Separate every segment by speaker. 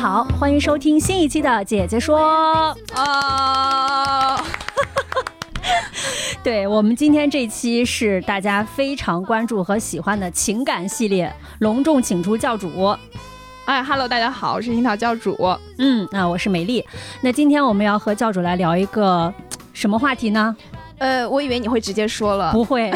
Speaker 1: 好，欢迎收听新一期的姐姐说。
Speaker 2: 啊，
Speaker 1: 对我们今天这期是大家非常关注和喜欢的情感系列，隆重请出教主。
Speaker 2: 哎，Hello，大家好，我是樱桃教主。
Speaker 1: 嗯，那我是美丽。那今天我们要和教主来聊一个什么话题呢？
Speaker 2: 呃，我以为你会直接说了。
Speaker 1: 不会，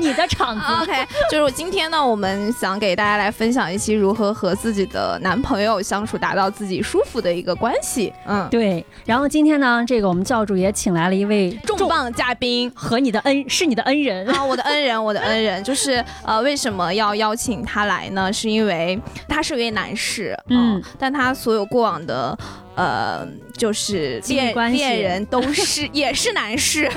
Speaker 1: 你的场子。
Speaker 2: OK，就是今天呢，我们想给大家来分享一期如何和自己的男朋友相处，达到自己舒服的一个关系。嗯，
Speaker 1: 对，然后今天呢，这个我们教主也请来了一位
Speaker 2: 重磅嘉宾
Speaker 1: 和你的恩是你的恩人
Speaker 2: 啊，我的恩人，我的恩人，就是呃，为什么要邀请他来呢？是因为他是一位男士，
Speaker 1: 嗯
Speaker 2: 嗯，但他所有过往的。呃，就是恋恋人都是 也是男士，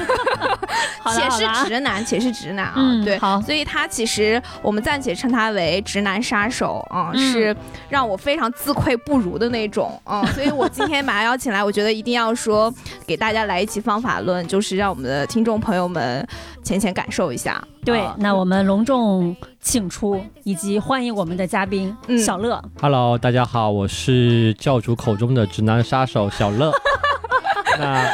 Speaker 2: 且是直男，且是直男啊，对，所以他其实我们暂且称他为直男杀手啊、
Speaker 1: 嗯。
Speaker 2: 是让我非常自愧不如的那种啊、所以我今天把他邀请来，我觉得一定要说给大家来一期方法论，就是让我们的听众朋友们浅浅感受一下。
Speaker 1: 对，
Speaker 2: 啊
Speaker 1: 那我们隆重请出以及欢迎我们的嘉宾、
Speaker 2: 嗯
Speaker 1: 小乐。
Speaker 3: Hello，大家好，我是教主口中的直男杀手小乐。那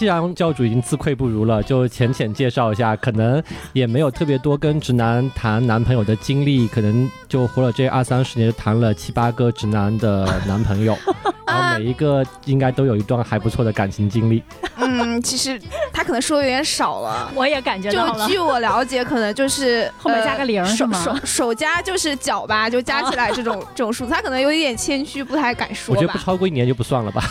Speaker 3: 既然教主已经自愧不如了，就浅浅介绍一下，可能也没有特别多跟直男谈男朋友的经历，可能就活了这二三十年，就谈了七八个直男的男朋友，然后每一个应该都有一段还不错的感情经历。
Speaker 2: 嗯，其实他可能说的有点少了。
Speaker 1: 我也感觉到了
Speaker 2: 就，据我了解，可能就是
Speaker 1: 后面加个零
Speaker 2: 呃
Speaker 1: 是吗
Speaker 2: 手手手加就是脚吧，就加起来这种 这种数字，他可能有一点谦虚，不太敢说吧。
Speaker 3: 我觉得不超过一年就不算了吧。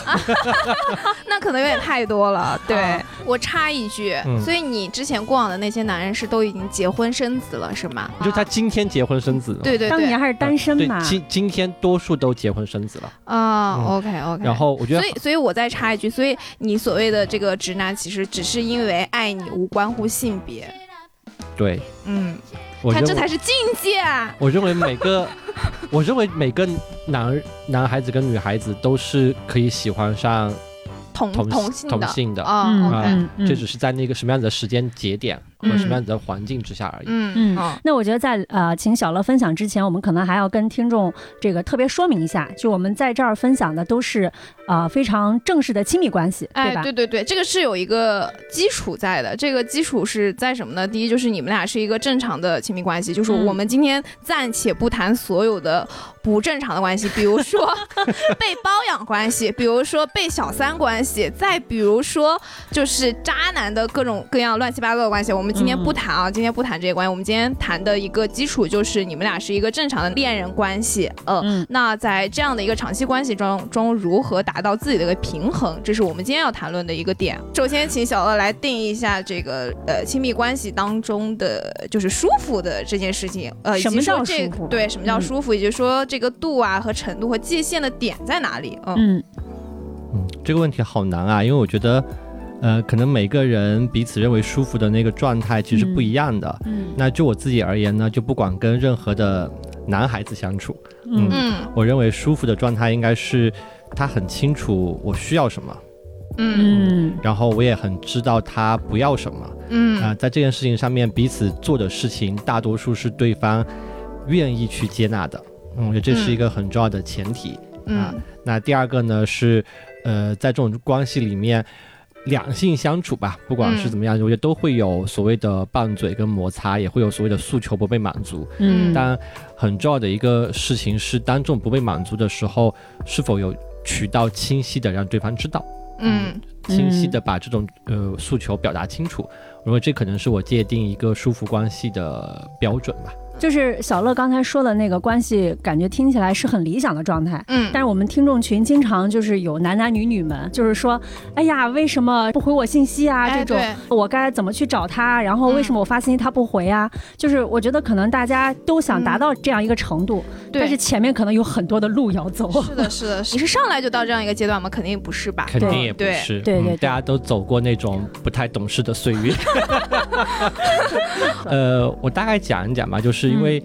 Speaker 2: 那可能有点太多了。对、
Speaker 1: 啊
Speaker 2: 我插一句，
Speaker 3: 嗯
Speaker 2: 所以你之前过往的那些男人是都已经结婚生子了，是吗？
Speaker 3: 就他今天结婚生子了，
Speaker 2: 对对对
Speaker 1: 当年还是单身
Speaker 3: 对
Speaker 1: 嘛。
Speaker 3: 今今天多数都结婚生子了。
Speaker 2: 啊、
Speaker 3: 嗯
Speaker 2: o k OK。
Speaker 3: 然后我觉得
Speaker 2: 所以，所以我再插一句，所以你所谓的这个直男，其实只是因为爱你，无关乎性别。
Speaker 3: 对，
Speaker 2: 嗯，
Speaker 3: 我认为
Speaker 2: 他这才是境界啊！
Speaker 3: 我认为每个，我认为每个男男孩子跟女孩子都是可以喜欢上
Speaker 2: 同
Speaker 3: 同
Speaker 2: 同性的
Speaker 3: 同性的。
Speaker 2: 啊、
Speaker 3: 这只是在那个什么样子的时间节点或者什么样子的环境之下而已。
Speaker 2: 嗯
Speaker 1: 嗯
Speaker 2: 嗯
Speaker 1: 那我觉得在呃，请小乐分享之前，我们可能还要跟听众这个特别说明一下，就我们在这儿分享的都是呃非常正式的亲密关系，
Speaker 2: 对，
Speaker 1: 吧？
Speaker 2: 对对对，这个是有一个基础在的。这个基础是在什么呢？第一就是你们俩是一个正常的亲密关系，就是
Speaker 1: 嗯
Speaker 2: 我们今天暂且不谈所有的不正常的关系，比如说 被包养关系，比如说被小三关系，再比如说就是渣男的各种各样乱七八糟的关系。我们今天不谈啊，今天不谈这些关系，我们今天谈的一个基础就是你们俩是一个正常的恋人关系，呃，
Speaker 1: 嗯。
Speaker 2: 那在这样的一个长期关系中中，如何达到自己的一个平衡，这是我们今天要谈论的一个点。首先，请小乐来定义一下这个呃亲密关系当中的就是舒服的这件事情，呃，
Speaker 1: 什么叫
Speaker 2: 这
Speaker 1: 舒服？
Speaker 2: 对什么叫
Speaker 1: 嗯。
Speaker 2: 舒服，也就是说这个度啊和程度和界限的点在哪里？嗯。
Speaker 1: 嗯。
Speaker 3: 嗯，这个问题好难啊，因为我觉得，呃，可能每个人彼此认为舒服的那个状态其实不一样的。
Speaker 1: 嗯。
Speaker 3: 那就我自己而言呢，就不管跟任何的男孩子相处，
Speaker 1: 嗯。
Speaker 2: 嗯
Speaker 3: 我认为舒服的状态应该是他很清楚我需要什么，
Speaker 2: 嗯。
Speaker 1: 嗯。
Speaker 3: 然后我也很知道他不要什么。嗯。啊、
Speaker 2: 嗯
Speaker 3: 在这件事情上面，彼此做的事情大多数是对方愿意去接纳的。嗯，我觉得这是一个很重要的前提。啊
Speaker 2: 嗯
Speaker 3: 那第二个呢是，呃，在这种关系里面，两性相处吧，不管是
Speaker 2: 嗯
Speaker 3: 怎么样，我觉得都会有所谓的拌嘴跟摩擦，也会有所谓的诉求不被满足。
Speaker 1: 嗯，
Speaker 3: 但很重要的一个事情是，当这种不被满足的时候，是否有渠道清晰的让对方知道，
Speaker 2: 嗯
Speaker 3: 清晰的把这种呃诉求表达清楚。我认为这可能是我界定一个舒服关系的标准吧。
Speaker 1: 就是小乐刚才说的那个关系，感觉听起来是很理想的状态。
Speaker 2: 嗯，
Speaker 1: 但是我们听众群经常就是有男男女女们，就是说，哎呀，为什么不回我信息啊？
Speaker 2: 哎
Speaker 1: 这种
Speaker 2: 对
Speaker 1: 我该怎么去找他？然后为什么我发信息他不回啊？就是我觉得可能大家都想达到这样一个程度，
Speaker 2: 对
Speaker 1: 但是前面可能有很多的路要走。
Speaker 2: 是的，是的，你是上来就到这样一个阶段吗？肯定不是吧？
Speaker 3: 肯定也不是，
Speaker 1: 对对对
Speaker 3: 嗯大家都走过那种不太懂事的岁月。呃，我大概讲一讲吧，就是因为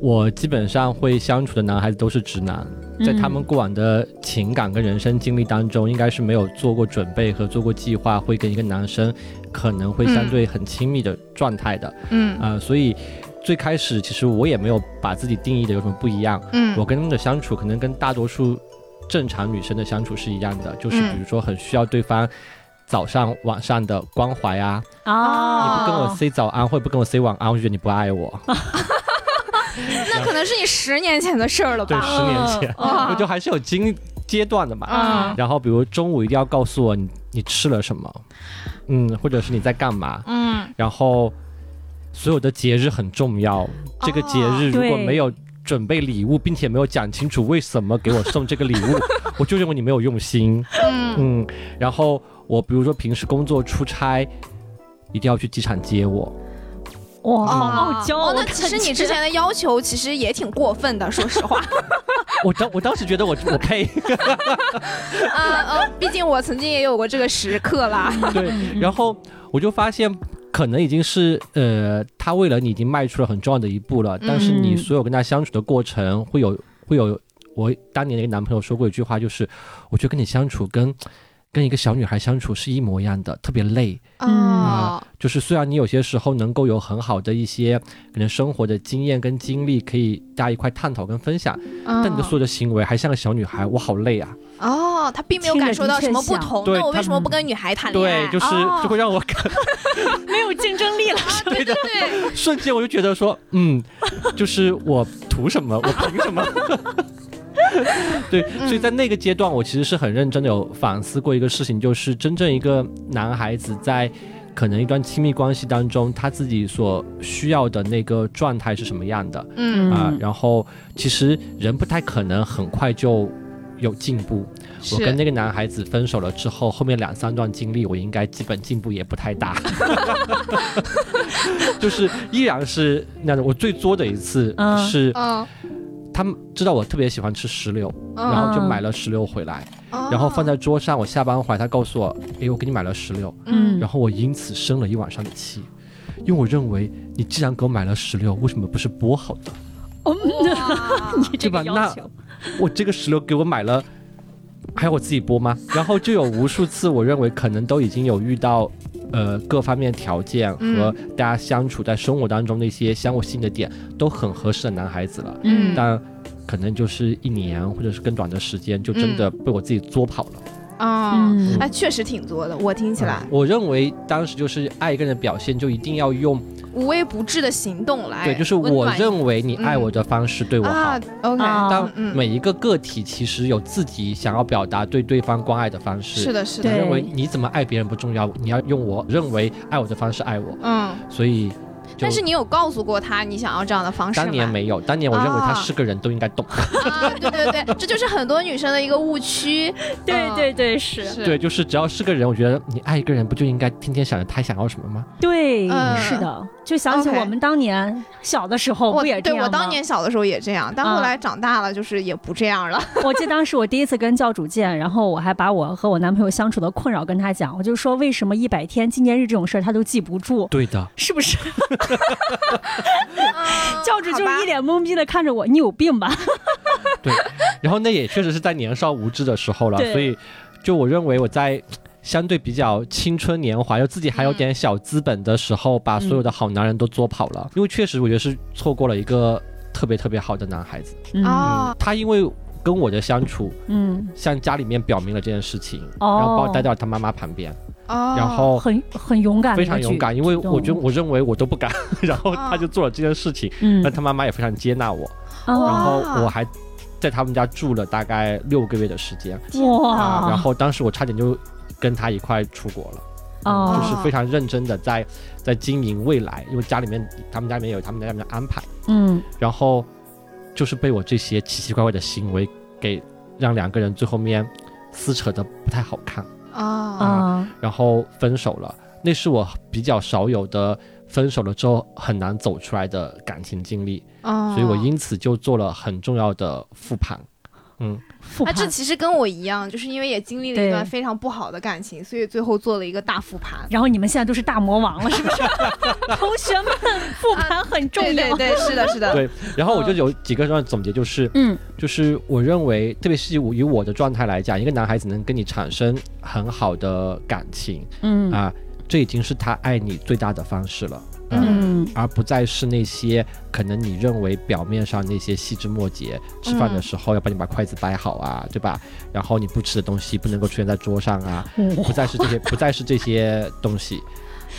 Speaker 3: 我基本上会相处的男孩子都是直男，在他们过往的情感跟人生经历当中，应该是没有做过准备和做过计划，会跟一个男生可能会相对很亲密的状态的。
Speaker 2: 嗯
Speaker 3: 呃，所以最开始其实我也没有把自己定义的有什么不一样。
Speaker 2: 嗯
Speaker 3: 我跟他们的相处可能跟大多数正常女生的相处是一样的，就是
Speaker 2: 嗯
Speaker 3: 比如说很需要对方早上晚上的关怀啊，你
Speaker 1: 哦
Speaker 3: 不跟我 say 早安或者不跟我 say 晚安，我就觉得你不爱我。
Speaker 2: 那可能是你十年前的事儿了吧。
Speaker 3: 对，十年前，
Speaker 2: 哇。
Speaker 3: 我就还是有经阶段的嘛。
Speaker 2: 嗯。
Speaker 3: 然后比如中午一定要告诉我你你吃了什么，嗯，或者是你在干嘛，
Speaker 2: 嗯。
Speaker 3: 然后所有的节日很重要，这个节日如果没有准备礼物，并且没有讲清楚为什么给我送这个礼物，我就认为你没有用心。
Speaker 2: 嗯
Speaker 3: 嗯，然后我比如说平时工作出差，一定要去机场接我。
Speaker 1: 哇，傲娇
Speaker 2: 那其实你之前的要求其实也挺过分的，说实话。
Speaker 3: 我当我当时觉得我我配，
Speaker 2: 呃 呃，毕竟我曾经也有过这个时刻啦。
Speaker 3: 对，然后我就发现。可能已经是呃，他为了你已经迈出了很重要的一步了，但是你
Speaker 1: 嗯
Speaker 3: 所有跟他相处的过程会有会有，我当年的一个男朋友说过一句话，就是我觉得跟你相处跟跟一个小女孩相处是一模一样的，特别累。
Speaker 2: 哦，
Speaker 3: 就是虽然你有些时候能够有很好的一些可能生活的经验跟经历，可以大家一块探讨跟分享，但你的所有的行为还像个小女孩，我好累啊！
Speaker 2: 哦，他并没有感受到什么不同，
Speaker 3: 对
Speaker 2: 那我为什么不跟女孩谈恋爱？
Speaker 3: 对，就是
Speaker 2: 哦
Speaker 3: 就会让我感
Speaker 1: 没有竞争力了。
Speaker 2: 对对对，
Speaker 3: 瞬间我就觉得说，嗯，就是我图什么？我凭什么？对，所以在那个阶段，我其实是很认真的有反思过一个事情，就是真正一个男孩子在可能一段亲密关系当中，他自己所需要的那个状态是什么样的
Speaker 2: 嗯
Speaker 3: 啊、
Speaker 1: 嗯
Speaker 3: 然后其实人不太可能很快就有进步。我跟那个男孩子分手了之后，后面两三段经历，我应该基本进步也不太大，就是依然是那种。我最作的一次
Speaker 1: 嗯。
Speaker 3: 是，
Speaker 2: 嗯，
Speaker 3: 他们知道我特别喜欢吃石榴，
Speaker 2: 嗯。
Speaker 3: 然后就买了石榴回来，
Speaker 2: 哦。
Speaker 3: 然后放在桌上。我下班回来，他告诉我，哎，我给你买了石榴，
Speaker 1: 嗯。
Speaker 3: 然后我因此生了一晚上的气，因为我认为你既然给我买了石榴，为什么不是剥好的？
Speaker 2: 哇。
Speaker 1: 你这个
Speaker 3: 对吧？那
Speaker 1: 要求，
Speaker 3: 我这个石榴给我买了，还要我自己剥吗？然后就有无数次，我认为可能都已经有遇到，呃，各方面条件和大家相处在生活当中的一些相互吸引的点都很合适的男孩子了，
Speaker 2: 嗯。
Speaker 3: 但可能就是一年或者是更短的时间，就真的被我自己作跑了。
Speaker 2: 嗯，
Speaker 1: 嗯。
Speaker 2: 哎，确实挺作的，我听起来。
Speaker 3: 我认为当时就是爱一个人的表现，就一定要用
Speaker 2: 无微不至的行动来，
Speaker 3: 对，就是我认为你爱我的方式对我好。
Speaker 2: 啊，OK，
Speaker 1: 啊。
Speaker 3: 当
Speaker 2: 嗯
Speaker 3: 每一个个体其实有自己想要表达对对方关爱的方式，
Speaker 2: 是的，是
Speaker 1: 对
Speaker 2: 的，
Speaker 3: 认为你怎么爱别人不重要，你要用我认为爱我的方式爱我，
Speaker 2: 嗯，
Speaker 3: 所以就
Speaker 2: 但是你有告诉过他你想要这样的方式吗？
Speaker 3: 当年没有，当年我认为他
Speaker 2: 啊
Speaker 3: 是个人都应该懂，
Speaker 2: 啊，对对对，这就是很多女生的一个误区。
Speaker 1: 对
Speaker 2: 嗯
Speaker 1: 对对是，
Speaker 2: 是
Speaker 3: 对，就是只要是个人，我觉得你爱一个人不就应该天天想着他想要什么吗？
Speaker 1: 对
Speaker 2: 嗯
Speaker 1: 是的，就想起我们当年小的时候不也这样吗
Speaker 2: 对我当年小的时候也这样，但
Speaker 1: 啊
Speaker 2: 后来长大了就是也不这样了。
Speaker 1: 我记得当时我第一次跟教主见，然后我还把我和我男朋友相处的困扰跟他讲，我就说为什么一百天纪念日这种事儿他都记不住，
Speaker 3: 对的，
Speaker 1: 是不是？教主就是一脸懵逼的看着我，你有病吧？
Speaker 3: 对，然后那也确实是在年少无知的时候了，所以就我认为我在。相对比较青春年华，又自己还有点小资本的时候，把所有的好男人都作跑了。因为确实，我觉得是错过了一个特别特别好的男孩子。
Speaker 1: 嗯
Speaker 2: 哦
Speaker 3: 嗯，他因为跟我的相处，
Speaker 1: 嗯，
Speaker 3: 向家里面表明了这件事情，
Speaker 1: 哦
Speaker 3: 然后把我带到他妈妈旁边，
Speaker 2: 哦，
Speaker 3: 然后
Speaker 1: 很很勇敢
Speaker 3: 非常勇敢，因为我觉得我认为我都不敢，然后
Speaker 2: 哦
Speaker 3: 他就做了这件事情，
Speaker 1: 嗯
Speaker 3: 那他妈妈也非常接纳我，
Speaker 1: 哦
Speaker 3: 然后我还在他们家住了大概六个月的时间
Speaker 1: 哇，
Speaker 3: 啊，然后当时我差点就跟他一块出国了。
Speaker 1: 哦
Speaker 3: 就是非常认真的在在经营未来，因为家里面他们家里面有他们家里面的安排，
Speaker 1: 嗯
Speaker 3: 然后就是被我这些奇奇怪怪的行为给让两个人最后面撕扯的不太好看，
Speaker 2: 啊
Speaker 1: 啊
Speaker 3: 然后分手了。那是我比较少有的分手了之后很难走出来的感情经历，
Speaker 2: 啊
Speaker 3: 所以我因此就做了很重要的复盘。嗯，
Speaker 1: 复
Speaker 2: 啊，这，其实跟我一样，就是因为也经历了一段非常不好的感情，所以最后做了一个大复盘。
Speaker 1: 然后你们现在都是大魔王了，是不是？同学们，复盘很重要。
Speaker 2: 对对对，是的，是的。
Speaker 3: 对。然后我就有几个重要的总结，就是
Speaker 1: 嗯
Speaker 3: 就是我认为，特别是以我以我的状态来讲，一个男孩子能跟你产生很好的感情
Speaker 1: 嗯
Speaker 3: 啊，这已经是他爱你最大的方式了。嗯。
Speaker 1: 嗯。
Speaker 3: 而不再是那些可能你认为表面上那些细枝末节，吃饭的时候要帮你把筷子摆好啊，对吧？然后你不吃的东西不能够出现在桌上啊，不再是这些，不再是这些东西，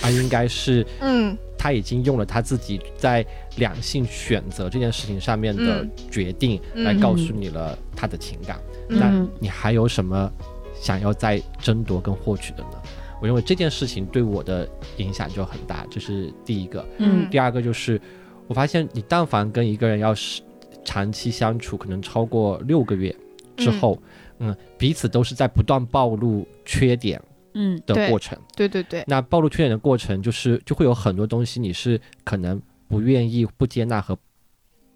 Speaker 3: 而应该是
Speaker 2: 嗯。
Speaker 3: 他已经用了他自己在两性选择这件事情上面的
Speaker 2: 嗯。
Speaker 3: 决定
Speaker 2: 嗯
Speaker 3: 来告诉你了他的情感。那
Speaker 1: 嗯
Speaker 3: 你还有什么想要再争夺跟获取的呢？我认为这件事情对我的影响就很大，这是第一个。
Speaker 1: 嗯
Speaker 3: 第二个就是，我发现你但凡跟一个人要是长期相处，可能超过六个月之后，嗯彼此都是在不断暴露缺点
Speaker 1: 嗯
Speaker 3: 的过程。
Speaker 2: 对对对，
Speaker 3: 那暴露缺点的过程，就是就会有很多东西你是可能不愿意、不接纳和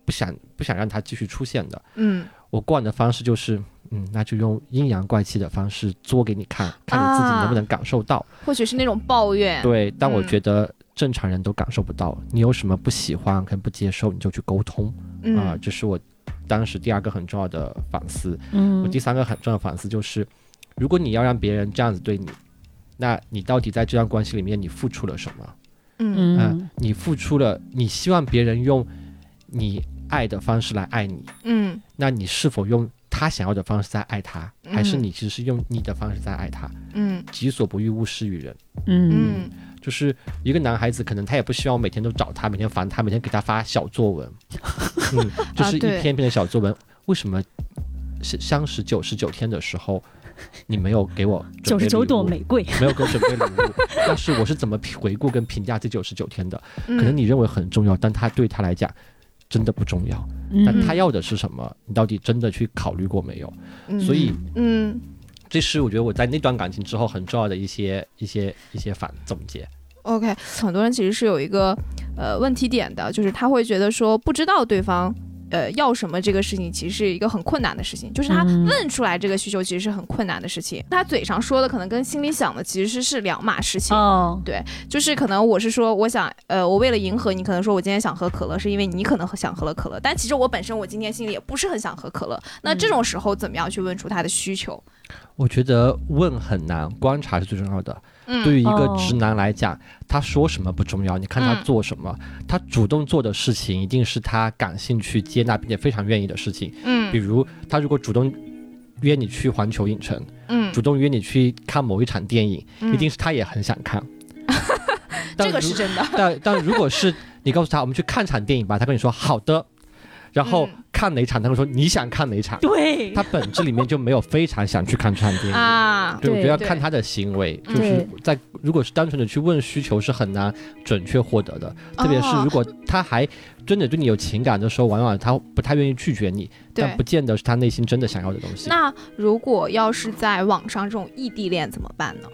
Speaker 3: 不想不想让它继续出现的。
Speaker 2: 嗯
Speaker 3: 我惯的方式就是，嗯，那就用阴阳怪气的方式作给你看，看你自己能不能感受到。
Speaker 2: 或许是那种抱怨。
Speaker 3: 对，但我
Speaker 2: 嗯
Speaker 3: 觉得正常人都感受不到。你有什么不喜欢跟不接受，你就去沟通啊、
Speaker 2: 嗯
Speaker 3: 这是我当时第二个很重要的反思。嗯我
Speaker 1: 嗯
Speaker 3: 第三个很重要的反思就是，如果你要让别人这样子对你，那你到底在这段关系里面你付出了什么？
Speaker 2: 嗯
Speaker 3: 你付出了，你希望别人用你爱的方式来爱你，
Speaker 2: 嗯
Speaker 3: 那你是否用他想要的方式在爱他，还是
Speaker 2: 嗯
Speaker 3: 你其实是用你的方式在爱他？
Speaker 2: 嗯
Speaker 3: 己所不欲，勿施于人。
Speaker 1: 嗯
Speaker 2: 嗯
Speaker 3: 就是一个男孩子，可能他也不希望每天都找他，每天烦他，每天给他发小作文，嗯，就是一
Speaker 2: 对
Speaker 3: 篇篇的小作文。为什么是相识九十九天的时候，你没有给我准备
Speaker 1: 九十九
Speaker 3: 礼物
Speaker 1: 朵玫瑰，
Speaker 3: 没有给我准备礼物？但是我是怎么回顾跟评价这九十九天的？
Speaker 2: 嗯，
Speaker 3: 可能你认为很重要，但他对他来讲真的不重要。
Speaker 1: 嗯
Speaker 3: 但他要的是什么？你到底真的去考虑过没有？
Speaker 2: 嗯
Speaker 3: 所以
Speaker 2: 嗯
Speaker 3: 这是我觉得我在那段感情之后很重要的一些一些一些反总结。
Speaker 2: OK，很多人其实是有一个呃问题点的，就是他会觉得说不知道对方。呃，要什么这个事情其实是一个很困难的事情，就是他
Speaker 1: 嗯
Speaker 2: 问出来这个需求其实是很困难的事情。他嘴上说的可能跟心里想的其实是两码事情。
Speaker 1: 哦，
Speaker 2: 就是可能我是说，我想，呃，我为了迎合你，可能说我今天想喝可乐，是因为你可能想喝了可乐，但其实我本身我今天心里也不是很想喝可乐。那这种时候怎么样去问出他的需求？
Speaker 3: 我觉得问很难，观察是最重要的。
Speaker 2: 嗯，
Speaker 3: 对于一个
Speaker 1: 哦
Speaker 3: 直男来讲，他说什么不重要，你看他
Speaker 2: 嗯。
Speaker 3: 做什么，他主动做的事情一定是他感兴趣、接纳并且非常愿意的事情。嗯。比
Speaker 2: 嗯
Speaker 3: 如他如果主动约你去环球影城，
Speaker 2: 嗯。
Speaker 3: 主动约你去看某一场电影，
Speaker 2: 嗯。
Speaker 3: 一定是他也很想看。
Speaker 2: 这个是真的。
Speaker 3: 但但如果是你告诉他我们去看场电影吧，他跟你说好的，然后
Speaker 2: 嗯。
Speaker 3: 看哪场，他们说你想看哪场，
Speaker 1: 对，
Speaker 3: 他本质里面就没有非常想去看这场电影。
Speaker 2: 啊，
Speaker 3: 对，我觉得要看他的行为，
Speaker 2: 嗯。
Speaker 3: 就是在如果是单纯的去问需求是很难准确获得的，特别是
Speaker 2: 哦
Speaker 3: 如果他还真的对你有情感的时候，往往他不太愿意拒绝你，但不见得是他内心真的想要的东西。
Speaker 2: 那如果要是在网上这种异地恋怎么办呢？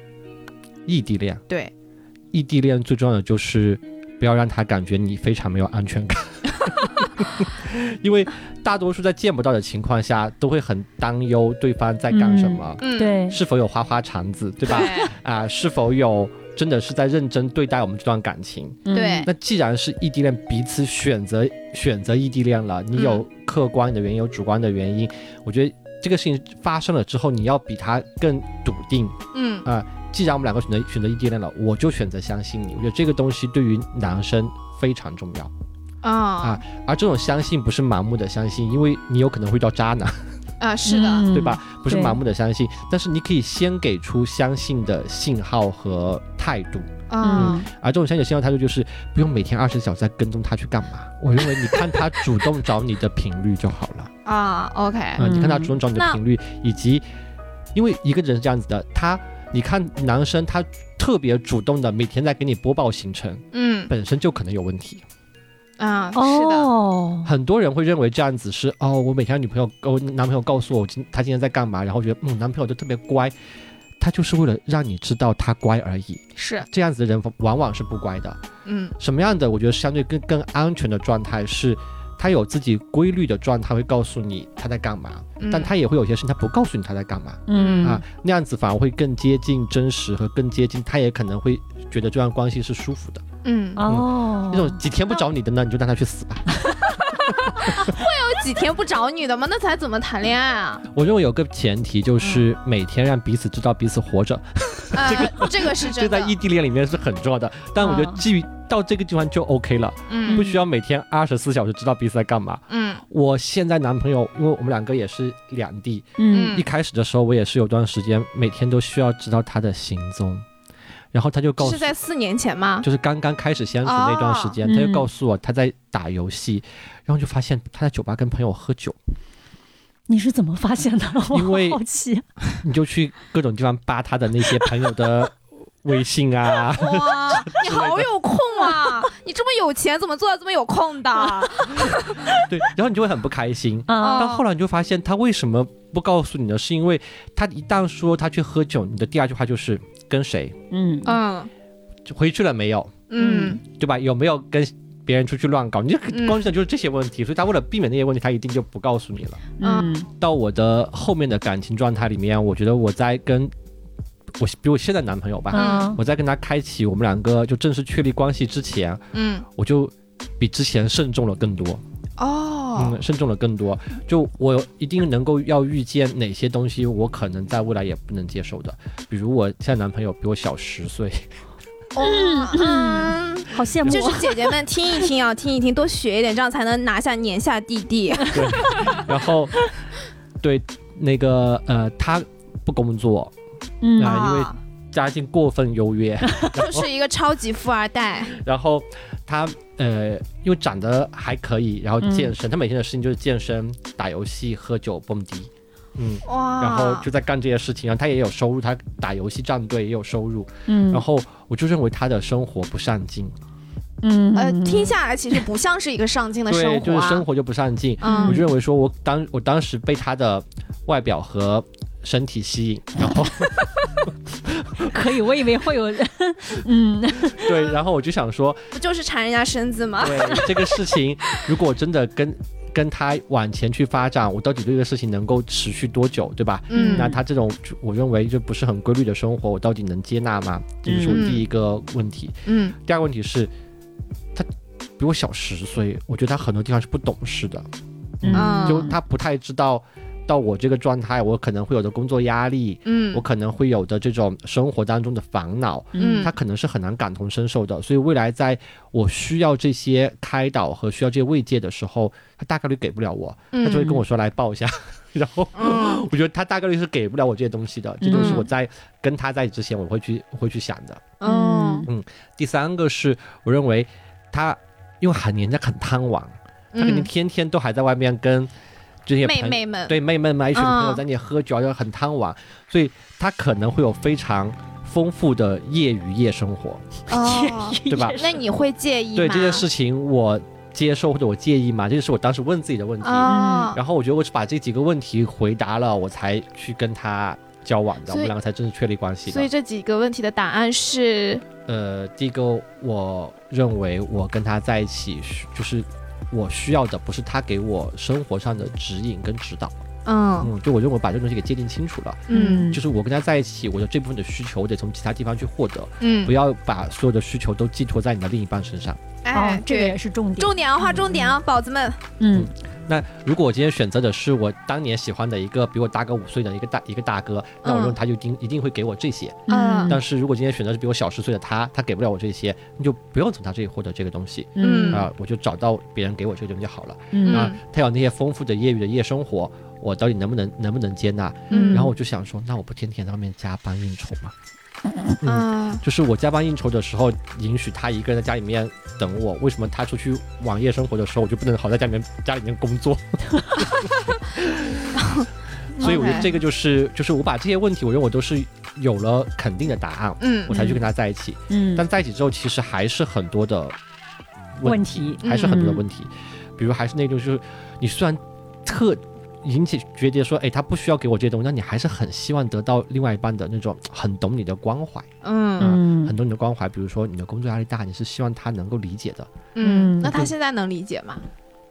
Speaker 3: 异地恋，
Speaker 2: 对，
Speaker 3: 异地恋最重要的就是不要让他感觉你非常没有安全感，因为大多数在见不到的情况下，都会很担忧对方在干什么，
Speaker 2: 嗯，
Speaker 1: 对，
Speaker 3: 是否有花花肠子，对
Speaker 2: 对。
Speaker 3: 吧？啊，是否有真的是在认真对待我们这段感情？
Speaker 1: 嗯。
Speaker 2: 对。
Speaker 3: 那既然是异地恋，彼此选择选择异地恋了，你有客观的原因，有主观的原因，我觉得这个事情发生了之后，你要比他更笃定。
Speaker 2: 嗯。
Speaker 3: 啊既然我们两个选择选择异地恋了，我就选择相信你。我觉得这个东西对于男生非常重要，
Speaker 2: 啊
Speaker 3: 啊而这种相信不是盲目的相信，因为你有可能会遇到渣男，
Speaker 2: 啊，是的，
Speaker 1: 嗯
Speaker 3: 对吧？不是盲目的相信，但是你可以先给出相信的信号和态度。
Speaker 2: 啊
Speaker 1: 嗯
Speaker 3: 而这种相信的信号态度就是不用每天二十四小时在跟踪他去干嘛。我认为你看他 主动找你的频率就好了。
Speaker 2: 啊，OK，
Speaker 3: 啊、你看他主动找你的频率，以及因为一个人是这样子的，他你看男生他特别主动的每天在给你播报行程，
Speaker 2: 嗯
Speaker 3: 本身就可能有问题。
Speaker 2: 啊，是的，
Speaker 1: 哦，
Speaker 3: 很多人会认为这样子是哦，我每天女朋友我男朋友告诉我今他今天在干嘛，然后觉得嗯男朋友就特别乖，他就是为了让你知道他乖而已。
Speaker 2: 是，
Speaker 3: 这样子的人往往是不乖的。
Speaker 2: 嗯
Speaker 3: 什么样的我觉得相对更更安全的状态是，他有自己规律的状态会告诉你他在干嘛，
Speaker 2: 嗯
Speaker 3: 但他也会有些事情他不告诉你他在干嘛。
Speaker 1: 嗯
Speaker 3: 啊，那样子反而会更接近真实和更接近，他也可能会觉得这段关系是舒服的。
Speaker 2: 嗯，
Speaker 1: 哦，
Speaker 3: 那种几天不找你的呢，你就让他去死吧。
Speaker 2: 会有几天不找你的吗？那才怎么谈恋爱啊？
Speaker 3: 我认为有个前提就是每天让彼此知道彼此活着，
Speaker 2: 呃，这个是
Speaker 3: 这
Speaker 2: 真的，
Speaker 3: 在异地恋里面是很重要的。但我觉得
Speaker 1: 啊
Speaker 3: 基于到这个地方就 OK 了，
Speaker 2: 嗯
Speaker 3: 不需要每天二十四小时知道彼此在干嘛。
Speaker 2: 嗯
Speaker 3: 我现在男朋友，因为我们两个也是两地，
Speaker 1: 嗯
Speaker 3: 一开始的时候我也是有段时间每天都需要知道他的行踪，然后他就告诉
Speaker 2: 是在四年前吗？
Speaker 3: 就是刚刚开始相处那段时间，
Speaker 1: 哦
Speaker 3: 他就告诉我他在打游戏，然后就发现他在酒吧跟朋友喝酒，
Speaker 1: 你是怎么发现的？我
Speaker 3: 因为
Speaker 1: 好奇。
Speaker 3: 你就去各种地方扒他的那些朋友的微信啊，
Speaker 2: 哇，你好有空啊！你这么有钱，怎么做到这么有空的？
Speaker 3: 对，然后你就会很不开心。
Speaker 1: 啊
Speaker 3: 但后来你就发现他为什么不告诉你呢？是因为他一旦说他去喝酒，你的第二句话就是跟谁
Speaker 1: 嗯
Speaker 2: 嗯
Speaker 3: 就回去了没有，
Speaker 2: 嗯
Speaker 3: 对吧？有没有跟别人出去乱搞？你就
Speaker 2: 嗯
Speaker 3: 光想就是这些问题，所以他为了避免那些问题，他一定就不告诉你了。
Speaker 1: 嗯
Speaker 3: 到我的后面的感情状态里面，我觉得我在跟我比我现在男朋友吧，
Speaker 1: 嗯
Speaker 3: 我在跟他开启我们两个就正式确立关系之前，
Speaker 2: 嗯
Speaker 3: 我就比之前慎重了更多，
Speaker 2: 哦
Speaker 3: 嗯，慎重了更多。就我一定能够要预见哪些东西我可能在未来也不能接受的，比如我现在男朋友比我小十岁，
Speaker 2: 嗯嗯。
Speaker 1: 好羡慕。
Speaker 2: 就是姐姐们听一听啊，听一听，多学一点，这样才能拿下年下弟弟。
Speaker 3: 然后对那个呃他不工作，
Speaker 1: 嗯。
Speaker 3: 啊因为
Speaker 2: 啊。
Speaker 3: 家境过分优越，
Speaker 2: 就是一个超级富二代。
Speaker 3: 然后他呃，因为长得还可以，然后健身，他每天的事情就是健身、打游戏、喝酒、蹦迪，嗯，
Speaker 2: 哇，
Speaker 3: 然后就在干这些事情，然后他也有收入，他打游戏战队也有收入，
Speaker 1: 嗯。
Speaker 3: 然后我就认为他的生活不上进，
Speaker 1: 嗯。
Speaker 2: 呃，听下来其实不像是一个上进的生活、
Speaker 3: 就是生活就不上进，
Speaker 2: 嗯。
Speaker 3: 我就认为说我当我当时被他的外表和身体吸引，然后
Speaker 1: 可以，我以为会有，嗯
Speaker 3: 对，然后我就想说，
Speaker 2: 不就是缠人家身子吗？
Speaker 3: 对这个事情，如果真的跟跟他往前去发展，我到底对这个事情能够持续多久，对吧？
Speaker 2: 嗯
Speaker 3: 那他这种我认为就不是很规律的生活，我到底能接纳吗？这就是我
Speaker 2: 嗯
Speaker 3: 第一个问题。
Speaker 2: 嗯
Speaker 3: 第二个问题是，他比我小十岁，我觉得他很多地方是不懂事的，
Speaker 2: 嗯
Speaker 3: 就他不太知道。到我这个状态，我可能会有的工作压力，
Speaker 2: 嗯。
Speaker 3: 我可能会有的这种生活当中的烦恼，
Speaker 2: 嗯。
Speaker 3: 他可能是很难感同身受的，所以未来在我需要这些开导和需要这些慰藉的时候，他大概率给不了我，他就会跟我说来抱一下，然后
Speaker 2: 嗯。
Speaker 3: 我觉得他大概率是给不了我这些东西的，这都是我在跟他在之前我会去我会去想的。
Speaker 2: 嗯。
Speaker 3: 嗯第三个是我认为他因为很年纪很贪玩，他肯定
Speaker 2: 嗯，
Speaker 3: 天天都还在外面跟这些朋
Speaker 2: 妹妹们，
Speaker 3: 对妹妹们一群朋友
Speaker 2: 嗯
Speaker 3: 在那里喝酒，就很贪玩，所以他可能会有非常丰富的业余夜生活。
Speaker 2: 哦，
Speaker 3: 对吧
Speaker 2: 那你会介意吗？
Speaker 3: 对这件事情，我接受或者我介意吗？这个是我当时问自己的问题。
Speaker 2: 哦，
Speaker 3: 然后我觉得我是把这几个问题回答了，我才去跟他交往的，我们两个才正式确立关系的。
Speaker 2: 所以这几个问题的答案是，
Speaker 3: 呃，第一个，我认为我跟他在一起需就是。我需要的不是他给我生活上的指引跟指导，
Speaker 2: 嗯。
Speaker 3: 嗯，就我认为把这个东西给界定清楚了，
Speaker 2: 嗯。
Speaker 3: 就是我跟他在一起，我的这部分的需求我得从其他地方去获得，
Speaker 2: 嗯。
Speaker 3: 不，要把所有的需求都寄托在你的另一半身上。
Speaker 1: 哦
Speaker 2: 哎，，
Speaker 1: 这个也是重点。
Speaker 2: 重点啊，划重点啊，宝子们，
Speaker 1: 嗯
Speaker 3: 那如果我今天选择的是我当年喜欢的一个比我大个五岁的一个大一个大哥，那我认为他就一定一定会给我这些。
Speaker 2: 嗯
Speaker 3: 但是如果今天选择是比我小十岁的他，他给不了我这些，你就不用从他这里获得这个东西
Speaker 2: 嗯
Speaker 3: 啊、我就找到别人给我这个东西就好了。
Speaker 1: 嗯
Speaker 3: 啊，他有那些丰富的业余的夜生活，我到底能不能能不能接纳？
Speaker 2: 嗯
Speaker 3: 然后我就想说，那我不天天在外面加班应酬吗？
Speaker 2: 嗯
Speaker 3: 就是我加班应酬的时候，允许他一个人在家里面等我，为什么他出去网夜生活的时候，我就不能好在家里面家里面工作？所以我觉得这个就是就是我把这些问题，我认为我都是有了肯定的答案，
Speaker 2: 嗯。
Speaker 3: 我才去跟他在一起。
Speaker 1: 嗯，
Speaker 3: 但在一起之后，其实还是很多的
Speaker 1: 问
Speaker 3: 题，
Speaker 1: 题，
Speaker 3: 还是很多的
Speaker 1: 嗯
Speaker 3: 问题。比如还是那种就是你虽然特引起觉得说，哎，他不需要给我这些东西，那你还是很希望得到另外一半的那种很懂你的关怀，
Speaker 2: 嗯。
Speaker 3: 很
Speaker 1: 嗯。
Speaker 3: 懂你的关怀。比如说你的工作压力大，你是希望他能够理解的，
Speaker 2: 嗯，
Speaker 1: 嗯
Speaker 2: 那他现在能理解吗？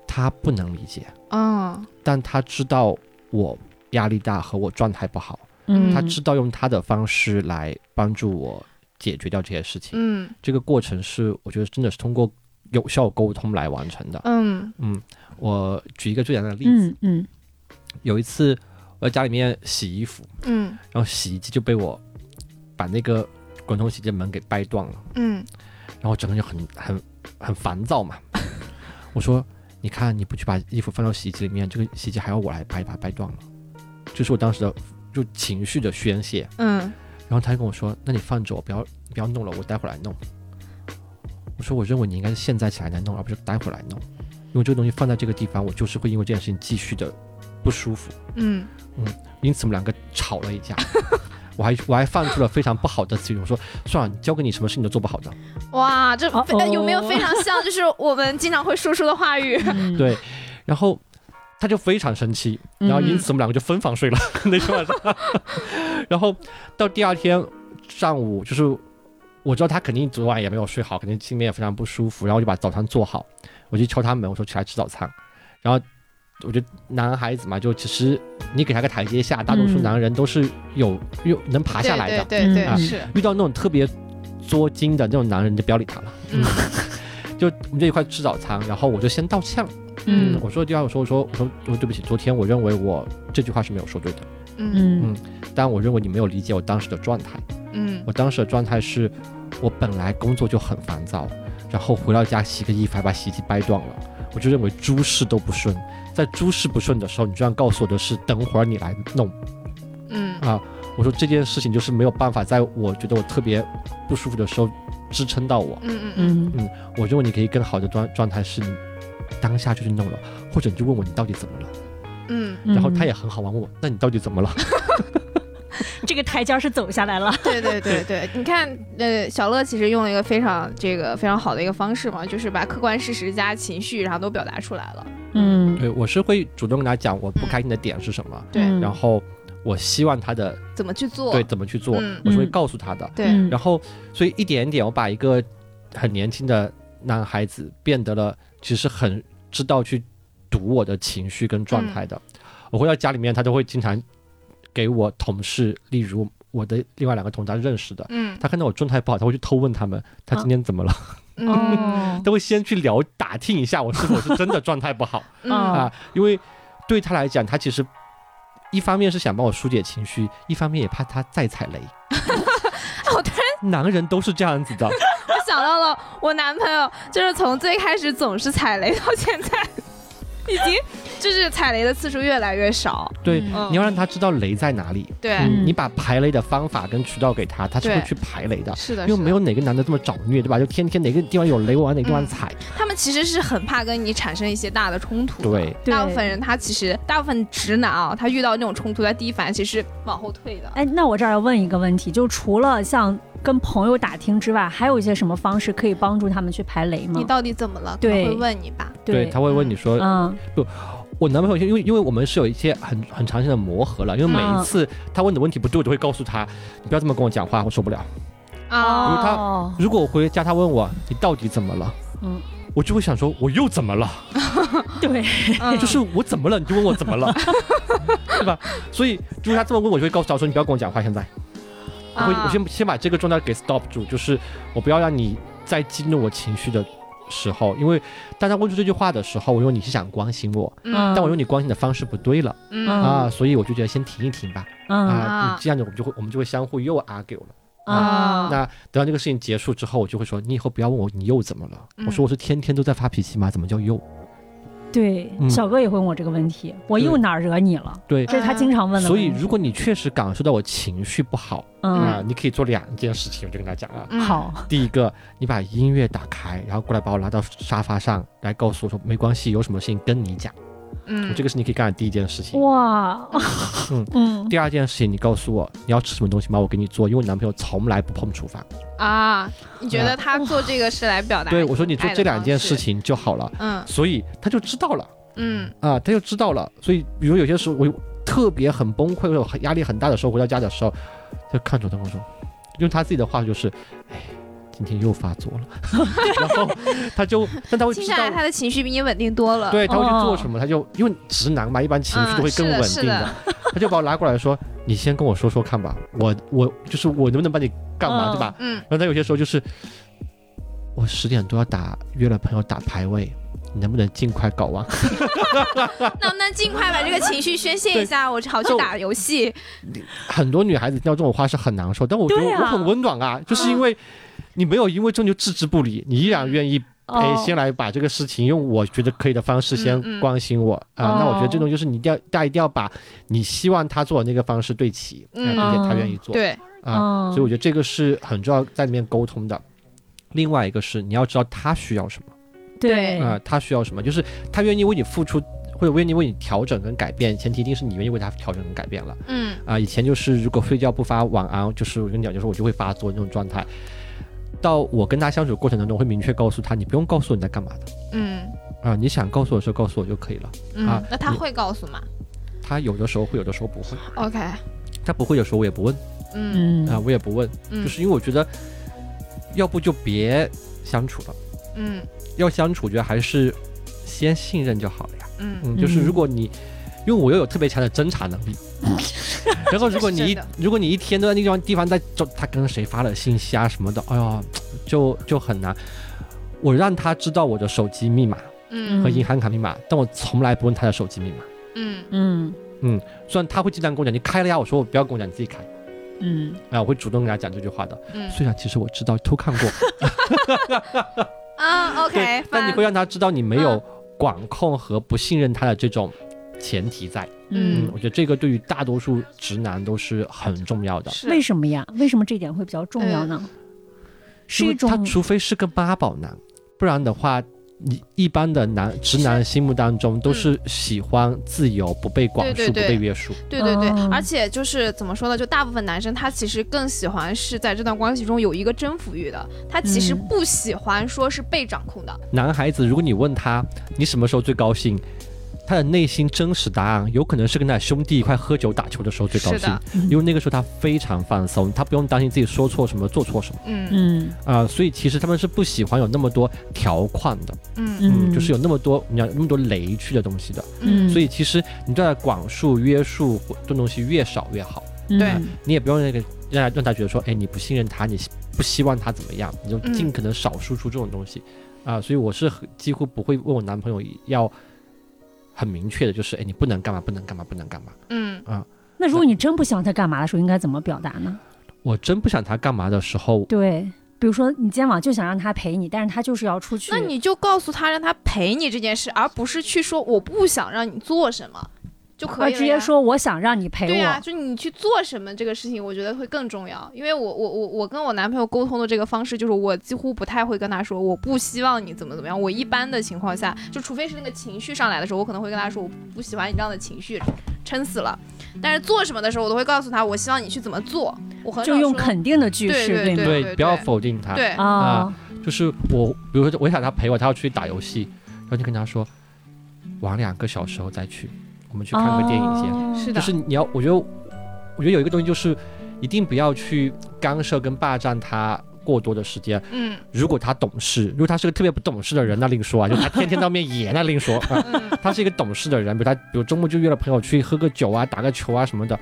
Speaker 3: 他不能理解，
Speaker 2: 嗯
Speaker 3: 但他知道我压力大和我状态不好，
Speaker 1: 嗯，
Speaker 3: 他知道用他的方式来帮助我解决掉这些事情。
Speaker 2: 嗯。
Speaker 3: 这个过程是我觉得真的是通过有效沟通来完成的。
Speaker 2: 嗯。
Speaker 3: 嗯，我举一个最简单的例子，
Speaker 1: 嗯嗯
Speaker 3: 有一次我在家里面洗衣服，
Speaker 2: 嗯
Speaker 3: 然后洗衣机就被我把那个滚筒洗衣机门给掰断了，
Speaker 2: 嗯
Speaker 3: 然后整个人就很很很烦躁嘛。我说：“你看，你不去把衣服放到洗衣机里面，这个洗衣机还要我来掰，把它掰断了。”这是我当时的就情绪的宣泄。
Speaker 2: 嗯
Speaker 3: 然后他就跟我说：“那你放着我，不要不要弄了，我待会儿来弄。”我说：“我认为你应该是现在起来来弄，而不是待会儿来弄，因为这个东西放在这个地方，我就是会因为这件事情继续的不舒服。
Speaker 2: 嗯嗯
Speaker 3: 因此我们两个吵了一架。我还我还放出了非常不好的词语，我说：算了，交给你什么事情都做不好的。
Speaker 2: 哇，这
Speaker 1: 哦
Speaker 2: 呃有没有非常像就是我们经常会说出的话语？
Speaker 1: 嗯，
Speaker 3: 对，然后他就非常生气，然后因此我们两个就分房睡了、那天晚上。然后到第二天上午，就是我知道他肯定昨晚也没有睡好，肯定心里面也非常不舒服，然后我就把早餐做好，我就敲他门，我说起来吃早餐。然后我觉得男孩子嘛，就其实你给他个台阶下，大多数
Speaker 1: 嗯
Speaker 3: 男人都是有有能爬下来的。
Speaker 2: 对对对是，
Speaker 3: 遇到那种特别作精的那种男人，就不要理他了。
Speaker 2: 嗯
Speaker 3: 就我们就一块吃早餐，然后我就先道歉了。
Speaker 1: 嗯
Speaker 3: 我说第二，我说我说我说我说对不起，昨天我认为我这句话是没有说对的，
Speaker 2: 嗯
Speaker 1: 嗯
Speaker 3: 但我认为你没有理解我当时的状态。
Speaker 2: 嗯
Speaker 3: 我当时的状态是，我本来工作就很烦躁，然后回到家洗个衣服还把洗衣机掰断了，我就认为诸事都不顺。在诸事不顺的时候，你居然告诉我的是等会儿你来弄
Speaker 2: 嗯
Speaker 3: 啊！我说这件事情就是没有办法在我觉得我特别不舒服的时候支撑到我。
Speaker 2: 嗯嗯
Speaker 1: 嗯嗯
Speaker 3: 我认为你可以更好的状状态是你当下就去弄了，或者你就问我你到底怎么了。
Speaker 2: 嗯，
Speaker 1: 嗯，
Speaker 3: 然后他也很好玩，问我那你到底怎么了？
Speaker 1: 这个台阶是走下来了，
Speaker 2: 对对对对，你看，呃，小乐其实用了一个非常这个非常好的一个方式嘛，就是把客观事实加情绪，然后都表达出来了。
Speaker 1: 嗯
Speaker 3: 对我是会主动跟他讲我不开心的点是什么，
Speaker 2: 对，
Speaker 1: 嗯
Speaker 3: 然后我希望他的
Speaker 2: 怎么去做？
Speaker 3: 对怎么去做，
Speaker 2: 嗯
Speaker 3: 我是会
Speaker 1: 嗯
Speaker 3: 告诉他的。
Speaker 2: 对
Speaker 1: 嗯
Speaker 3: 然后所以一点一点，我把一个很年轻的男孩子变得了其实很知道去读我的情绪跟状态的。
Speaker 2: 嗯
Speaker 3: 我回到家里面，他都会经常给我同事，例如我的另外两个同事他认识的，
Speaker 2: 嗯。
Speaker 3: 他看到我状态不好，他会去偷问他们他今天怎么了，
Speaker 2: 嗯。
Speaker 1: 哦
Speaker 3: 都会先去聊打听一下我是否是真的状态不好。
Speaker 2: 嗯。
Speaker 3: 啊，因为对他来讲，他其实一方面是想帮我疏解情绪，一方面也怕他再踩雷。
Speaker 2: 我突然
Speaker 3: 男人都是这样子的，
Speaker 2: 我想到了我男朋友，就是从最开始总是踩雷到现在，已经就是踩雷的次数越来越少。
Speaker 3: 对，
Speaker 2: 嗯
Speaker 3: 你要让他知道雷在哪里，
Speaker 2: 对，
Speaker 1: 嗯
Speaker 3: 你把排雷的方法跟渠道给他，他是会去排雷的。
Speaker 2: 是的，
Speaker 3: 因为没有哪个男的这么找虐，对吧？就天天哪个地方有雷，我往哪个地方
Speaker 2: 嗯
Speaker 3: 踩。
Speaker 2: 他们其实是很怕跟你产生一些大的冲突。
Speaker 3: 对，
Speaker 1: 对
Speaker 2: 大部分人他其实大部分直男啊，他遇到那种冲突，他第一反应其实是往后退的。
Speaker 1: 哎，那我这儿要问一个问题，就除了像跟朋友打听之外，还有一些什么方式可以帮助他们去排雷吗
Speaker 2: 你？到底怎么了？
Speaker 1: 对
Speaker 2: 会问你吧。
Speaker 3: 对，他会问你说，
Speaker 1: 嗯不
Speaker 3: 我男朋友因为因为我们是有一些很很长时间的磨合了，因为每
Speaker 1: 嗯
Speaker 3: 一次他问的问题不对，我就会告诉他，你不要这么跟我讲话，我受不了。
Speaker 2: 哦，
Speaker 3: 如他
Speaker 1: 哦
Speaker 3: 如果我回家他问我你到底怎么了，
Speaker 1: 嗯，
Speaker 3: 我就会想说我又怎么了？
Speaker 1: 对，
Speaker 2: 嗯
Speaker 3: 就是我怎么了，你就问我怎么了，对吧？所以如果他这么问我，就会告诉他说你不要跟我讲话，现在我会
Speaker 2: 啊
Speaker 3: 我先先把这个状态给 stop 住，就是我不要让你再激怒我情绪的时候，因为当他问出这句话的时候，我认为你是想关心我，
Speaker 2: 嗯
Speaker 3: 但我认为你关心的方式不对了、啊，所以我就觉得先停一停吧，
Speaker 1: 嗯
Speaker 3: 啊，
Speaker 2: 啊
Speaker 3: 你这样子我们就会我们就会相互又 argue 了。
Speaker 1: 啊，
Speaker 3: 那等到这个事情结束之后，我就会说，你以后不要问我你又怎么了。
Speaker 2: 嗯
Speaker 3: 我说我是天天都在发脾气吗？怎么叫又？
Speaker 1: 对，
Speaker 3: 嗯
Speaker 1: 小哥也会问我这个问题，我又哪儿惹你了？
Speaker 3: 对，
Speaker 1: 这是他经常问的
Speaker 3: 所。以如果你确实感受到我情绪不好啊、
Speaker 1: 嗯，
Speaker 3: 你可以做两件事情，我就跟他讲啊。
Speaker 2: 嗯
Speaker 1: 好，
Speaker 3: 第一个，你把音乐打开，然后过来把我拉到沙发上来，告诉我说没关系，有什么事情跟你讲。
Speaker 2: 嗯，
Speaker 3: 这个是你可以干的第一件事情。
Speaker 1: 哇，
Speaker 3: 嗯
Speaker 1: 嗯
Speaker 3: 第二件事情，你告诉我你要吃什么东西吗？我给你做，因为我男朋友从来不碰厨房。
Speaker 2: 啊，你觉得他做这个是来表达？
Speaker 3: 对我说你做这两件事，情就好了，
Speaker 2: 嗯
Speaker 3: 所以他就知道了
Speaker 2: 嗯
Speaker 3: 啊，他就知道了。所以比如有些时候我特别很崩溃，或者很压力很大的时候，回到家的时候，就看着他跟我说，用他自己的话就是，哎。今天又发作了，然后他就，但他会知道
Speaker 2: 听下来，他的情绪比你稳定多了。
Speaker 3: 对，他会去做
Speaker 1: 哦
Speaker 3: 什么，他就因为直男嘛，一般情绪都会更
Speaker 2: 嗯
Speaker 3: 稳定
Speaker 2: 是的
Speaker 3: 他就把我拉过来说：“你先跟我说说看吧，我我就是我能不能帮你干嘛，
Speaker 1: 嗯
Speaker 3: 对吧？”
Speaker 2: 嗯
Speaker 3: 然后他有些时候就是，我十点多要打约了朋友打排位，你能不能尽快搞完？
Speaker 2: 能不能尽快把这个情绪宣泄一下？我好去打游戏。
Speaker 3: 很多女孩子听到这种话是很难受，但我觉得我很温暖啊，就是因为你没有因为这就置之不理，你依然愿意哎，
Speaker 1: 哦
Speaker 3: 先来把这个事情用我觉得可以的方式先关心我啊、
Speaker 1: 哦
Speaker 3: 那我觉得这种就是你一定要大家一定要把你希望他做的那个方式对齐，并且他愿意做，
Speaker 2: 对，
Speaker 3: 啊，
Speaker 1: 哦
Speaker 3: 所以我觉得这个是很重要在里面沟通的。另外一个是你要知道他需要什么
Speaker 1: 对
Speaker 3: 啊、他需要什么，就是他愿意为你付出。或者愿意为你调整跟改变，前提一定是你愿意为他调整跟改变了
Speaker 2: 嗯
Speaker 3: 啊、以前就是如果睡觉不发晚安，就是我跟你讲，就是我就会发作那种状态。到我跟他相处过程当中，我会明确告诉他，你不用告诉我你在干嘛的。
Speaker 2: 嗯。
Speaker 3: 啊、你想告诉我的时候告诉我就可以了。啊
Speaker 2: 嗯，那他会告诉吗？
Speaker 3: 他有的时候会，有的时候不会。
Speaker 2: ？OK，
Speaker 3: 他不会的时候我也不问。
Speaker 2: 嗯。
Speaker 1: 嗯。
Speaker 3: 啊、我也不问，
Speaker 2: 嗯。
Speaker 3: 就是因为我觉得，要不就别相处了。
Speaker 2: 嗯。
Speaker 3: 要相处，觉得还是先信任就好了呀。
Speaker 2: 嗯。
Speaker 3: 嗯，就是
Speaker 1: 嗯。
Speaker 3: 如果你，因为我又有特别强的侦查能力，然后如果你一如果你一天都在那地方地方在找他跟谁发了信息啊什么的，哎呀，就就很难。我让他知道我的手机密码
Speaker 2: 嗯。
Speaker 3: 和银行卡密码，但我从来不问他的手机密码。
Speaker 2: 嗯。
Speaker 1: 嗯。
Speaker 3: 嗯虽然他会经常跟我讲你开了呀，我说我不要跟我讲，你自己开。
Speaker 1: 嗯。
Speaker 3: 啊，我会主动跟他讲这句话的。
Speaker 2: 嗯。
Speaker 3: 虽然其实我知道偷看过，
Speaker 2: 啊，OK，
Speaker 3: 对，但你会让他知道你没有
Speaker 2: 嗯。
Speaker 3: 管控和不信任他的这种前提在。嗯
Speaker 1: 嗯，，
Speaker 3: 我觉得这个对于大多数直男都是很重要的。
Speaker 1: 为什么呀？为什么这点会比较重要呢？是一
Speaker 3: 因为他除非是个妈宝男，不然的话，你一般的男直男心目当中都是喜欢自由、不被管束、
Speaker 2: 对对对
Speaker 3: 不被约束。
Speaker 2: 对对对，
Speaker 1: 哦
Speaker 2: 而且就是怎么说呢？就大部分男生他其实更喜欢是在这段关系中有一个征服欲的，他其实
Speaker 1: 嗯
Speaker 2: 不喜欢说是被掌控的。
Speaker 3: 男孩子，如果你问他你什么时候最高兴，他的内心真实答案有可能是跟他兄弟一块喝酒打球的时候最高兴因为那个时候他非常放松，他不用担心自己说错什么、做错什么。
Speaker 2: 嗯。
Speaker 1: 嗯。
Speaker 3: 啊、所以其实他们是不喜欢有那么多条框的，
Speaker 2: 嗯。
Speaker 3: 嗯，就是有那么多你要那么多雷区的东西的。
Speaker 1: 嗯。
Speaker 3: 所以其实你对他管束、约束这种东西越少越好，
Speaker 1: 嗯。
Speaker 2: 对
Speaker 3: 你也不用那个让他让他觉得说，哎，你不信任他，你不希望他怎么样，你就
Speaker 2: 嗯。
Speaker 3: 尽可能少输出这种东西。啊、所以我是几乎不会问我男朋友要很明确的，就是哎，你不能干嘛，不能干嘛，不能干嘛。
Speaker 2: 嗯啊
Speaker 1: 那如果你真不想他干嘛的时候，应该怎么表达呢？
Speaker 3: 我真不想他干嘛的时候，
Speaker 1: 对，比如说你今天晚上就想让他陪你，但是他就是要出去，
Speaker 2: 那你就告诉他让他陪你这件事，而不是去说我不想让你做什么就可以了
Speaker 1: 直接说我想让你陪我，
Speaker 2: 对呀、就你去做什么这个事情，我觉得会更重要。因为我我我我跟我男朋友沟通的这个方式，就是我几乎不太会跟他说我不希望你怎么怎么样。我一般的情况下，就除非是那个情绪上来的时候，我可能会跟他说我不喜欢你这样的情绪，撑死了。但是做什么的时候，我都会告诉他我希望你去怎么做。我很
Speaker 1: 用肯定的句式，
Speaker 2: 对对
Speaker 1: 吗？
Speaker 2: 对
Speaker 3: 对，不要否定他。
Speaker 2: 对，
Speaker 1: 啊，
Speaker 3: 就是我，比如说我想他陪我，他要出去打游戏，然后就跟他说，玩两个小时后再去，我们去看个电影先。
Speaker 1: 哦
Speaker 2: 是的，
Speaker 3: 就是你要，我觉得，我觉得有一个东西就是，一定不要去干涉跟霸占他过多的时间。
Speaker 2: 嗯
Speaker 3: 如果他懂事，如果他是个特别不懂事的人，那另说啊，就他天天当面演那另说 他是一个懂事的人，比如他，比如周末就约了朋友去喝个酒啊，打个球啊什么的，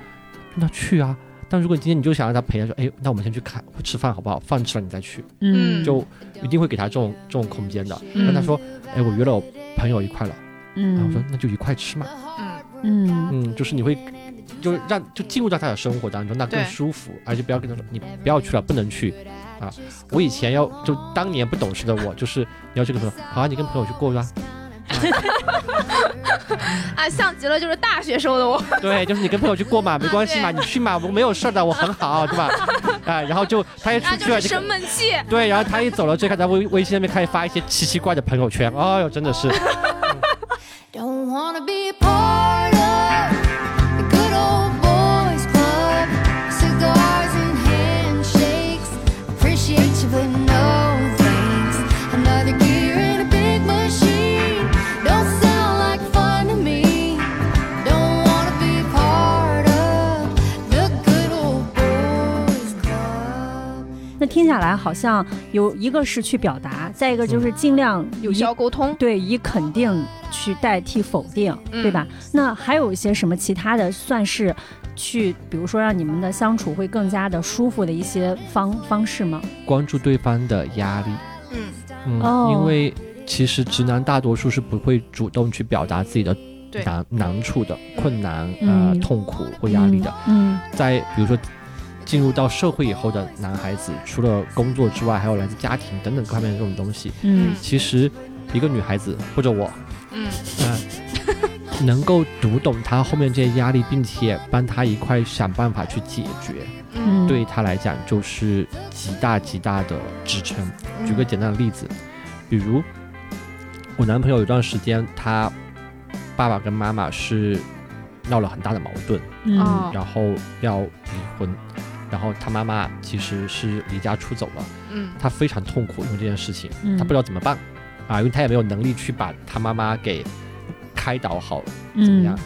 Speaker 3: 那去啊。但如果今天你就想让他陪他说，哎，那我们先去看吃饭好不好？饭吃了你再去，
Speaker 1: 嗯，
Speaker 3: 就一定会给他这种这种空间的。
Speaker 2: 嗯
Speaker 3: 跟他说，哎，我约了我朋友一块了，然后我说
Speaker 1: 嗯
Speaker 3: 那就一块吃嘛。
Speaker 2: 嗯
Speaker 1: 嗯
Speaker 3: 嗯，就是你会，就让就进入到他的生活当中，那更舒服，而且不要跟他说你不要去了，不能去啊。我以前要就当年不懂事的我，就是你要去跟朋友，好啊，你跟朋友去过吧。
Speaker 2: 啊，像极了就是大学时候的我。
Speaker 3: 对，就是你跟朋友去过嘛，没关系嘛，你去嘛，我没有事的，我很好，对吧？啊，然后就他一出去了，
Speaker 2: 就生闷气。
Speaker 3: 对，然后他一走了，就开始在微微信上面开始发一些奇奇怪的朋友圈，哎呦，真的是。
Speaker 4: Don't wanna be a part
Speaker 1: 听下来好像有一个是去表达，再一个就是尽量
Speaker 2: 有效沟通。
Speaker 1: 对以肯定去代替否定，
Speaker 2: 嗯
Speaker 1: 对吧？那还有一些什么其他的算是去，比如说让你们的相处会更加的舒服的一些方方式吗？
Speaker 3: 关注对方的压力，
Speaker 2: 嗯
Speaker 3: 嗯，
Speaker 1: 哦
Speaker 3: 因为其实直男大多数是不会主动去表达自己的难难处的、困难、
Speaker 1: 嗯
Speaker 3: 呃痛苦或压力的。
Speaker 1: 嗯
Speaker 3: 在比如说进入到社会以后的男孩子，除了工作之外，还有来自家庭等等各方面的这种东西。
Speaker 1: 嗯。
Speaker 3: 其实一个女孩子或者我，
Speaker 2: 嗯。
Speaker 3: 嗯、能够读懂她后面这些压力，并且帮她一块想办法去解决，
Speaker 1: 嗯，
Speaker 3: 对她来讲就是极大极大的支撑。举个简单的例子，比如我男朋友有段时间，他爸爸跟妈妈是闹了很大的矛盾，
Speaker 1: 嗯。
Speaker 2: 哦。
Speaker 3: 然后要离婚，然后他妈妈其实是离家出走了，
Speaker 2: 嗯。
Speaker 3: 他非常痛苦，因为这件事情，
Speaker 1: 嗯。
Speaker 3: 他不知道怎么办。啊，因为他也没有能力去把他妈妈给开导好，怎么样？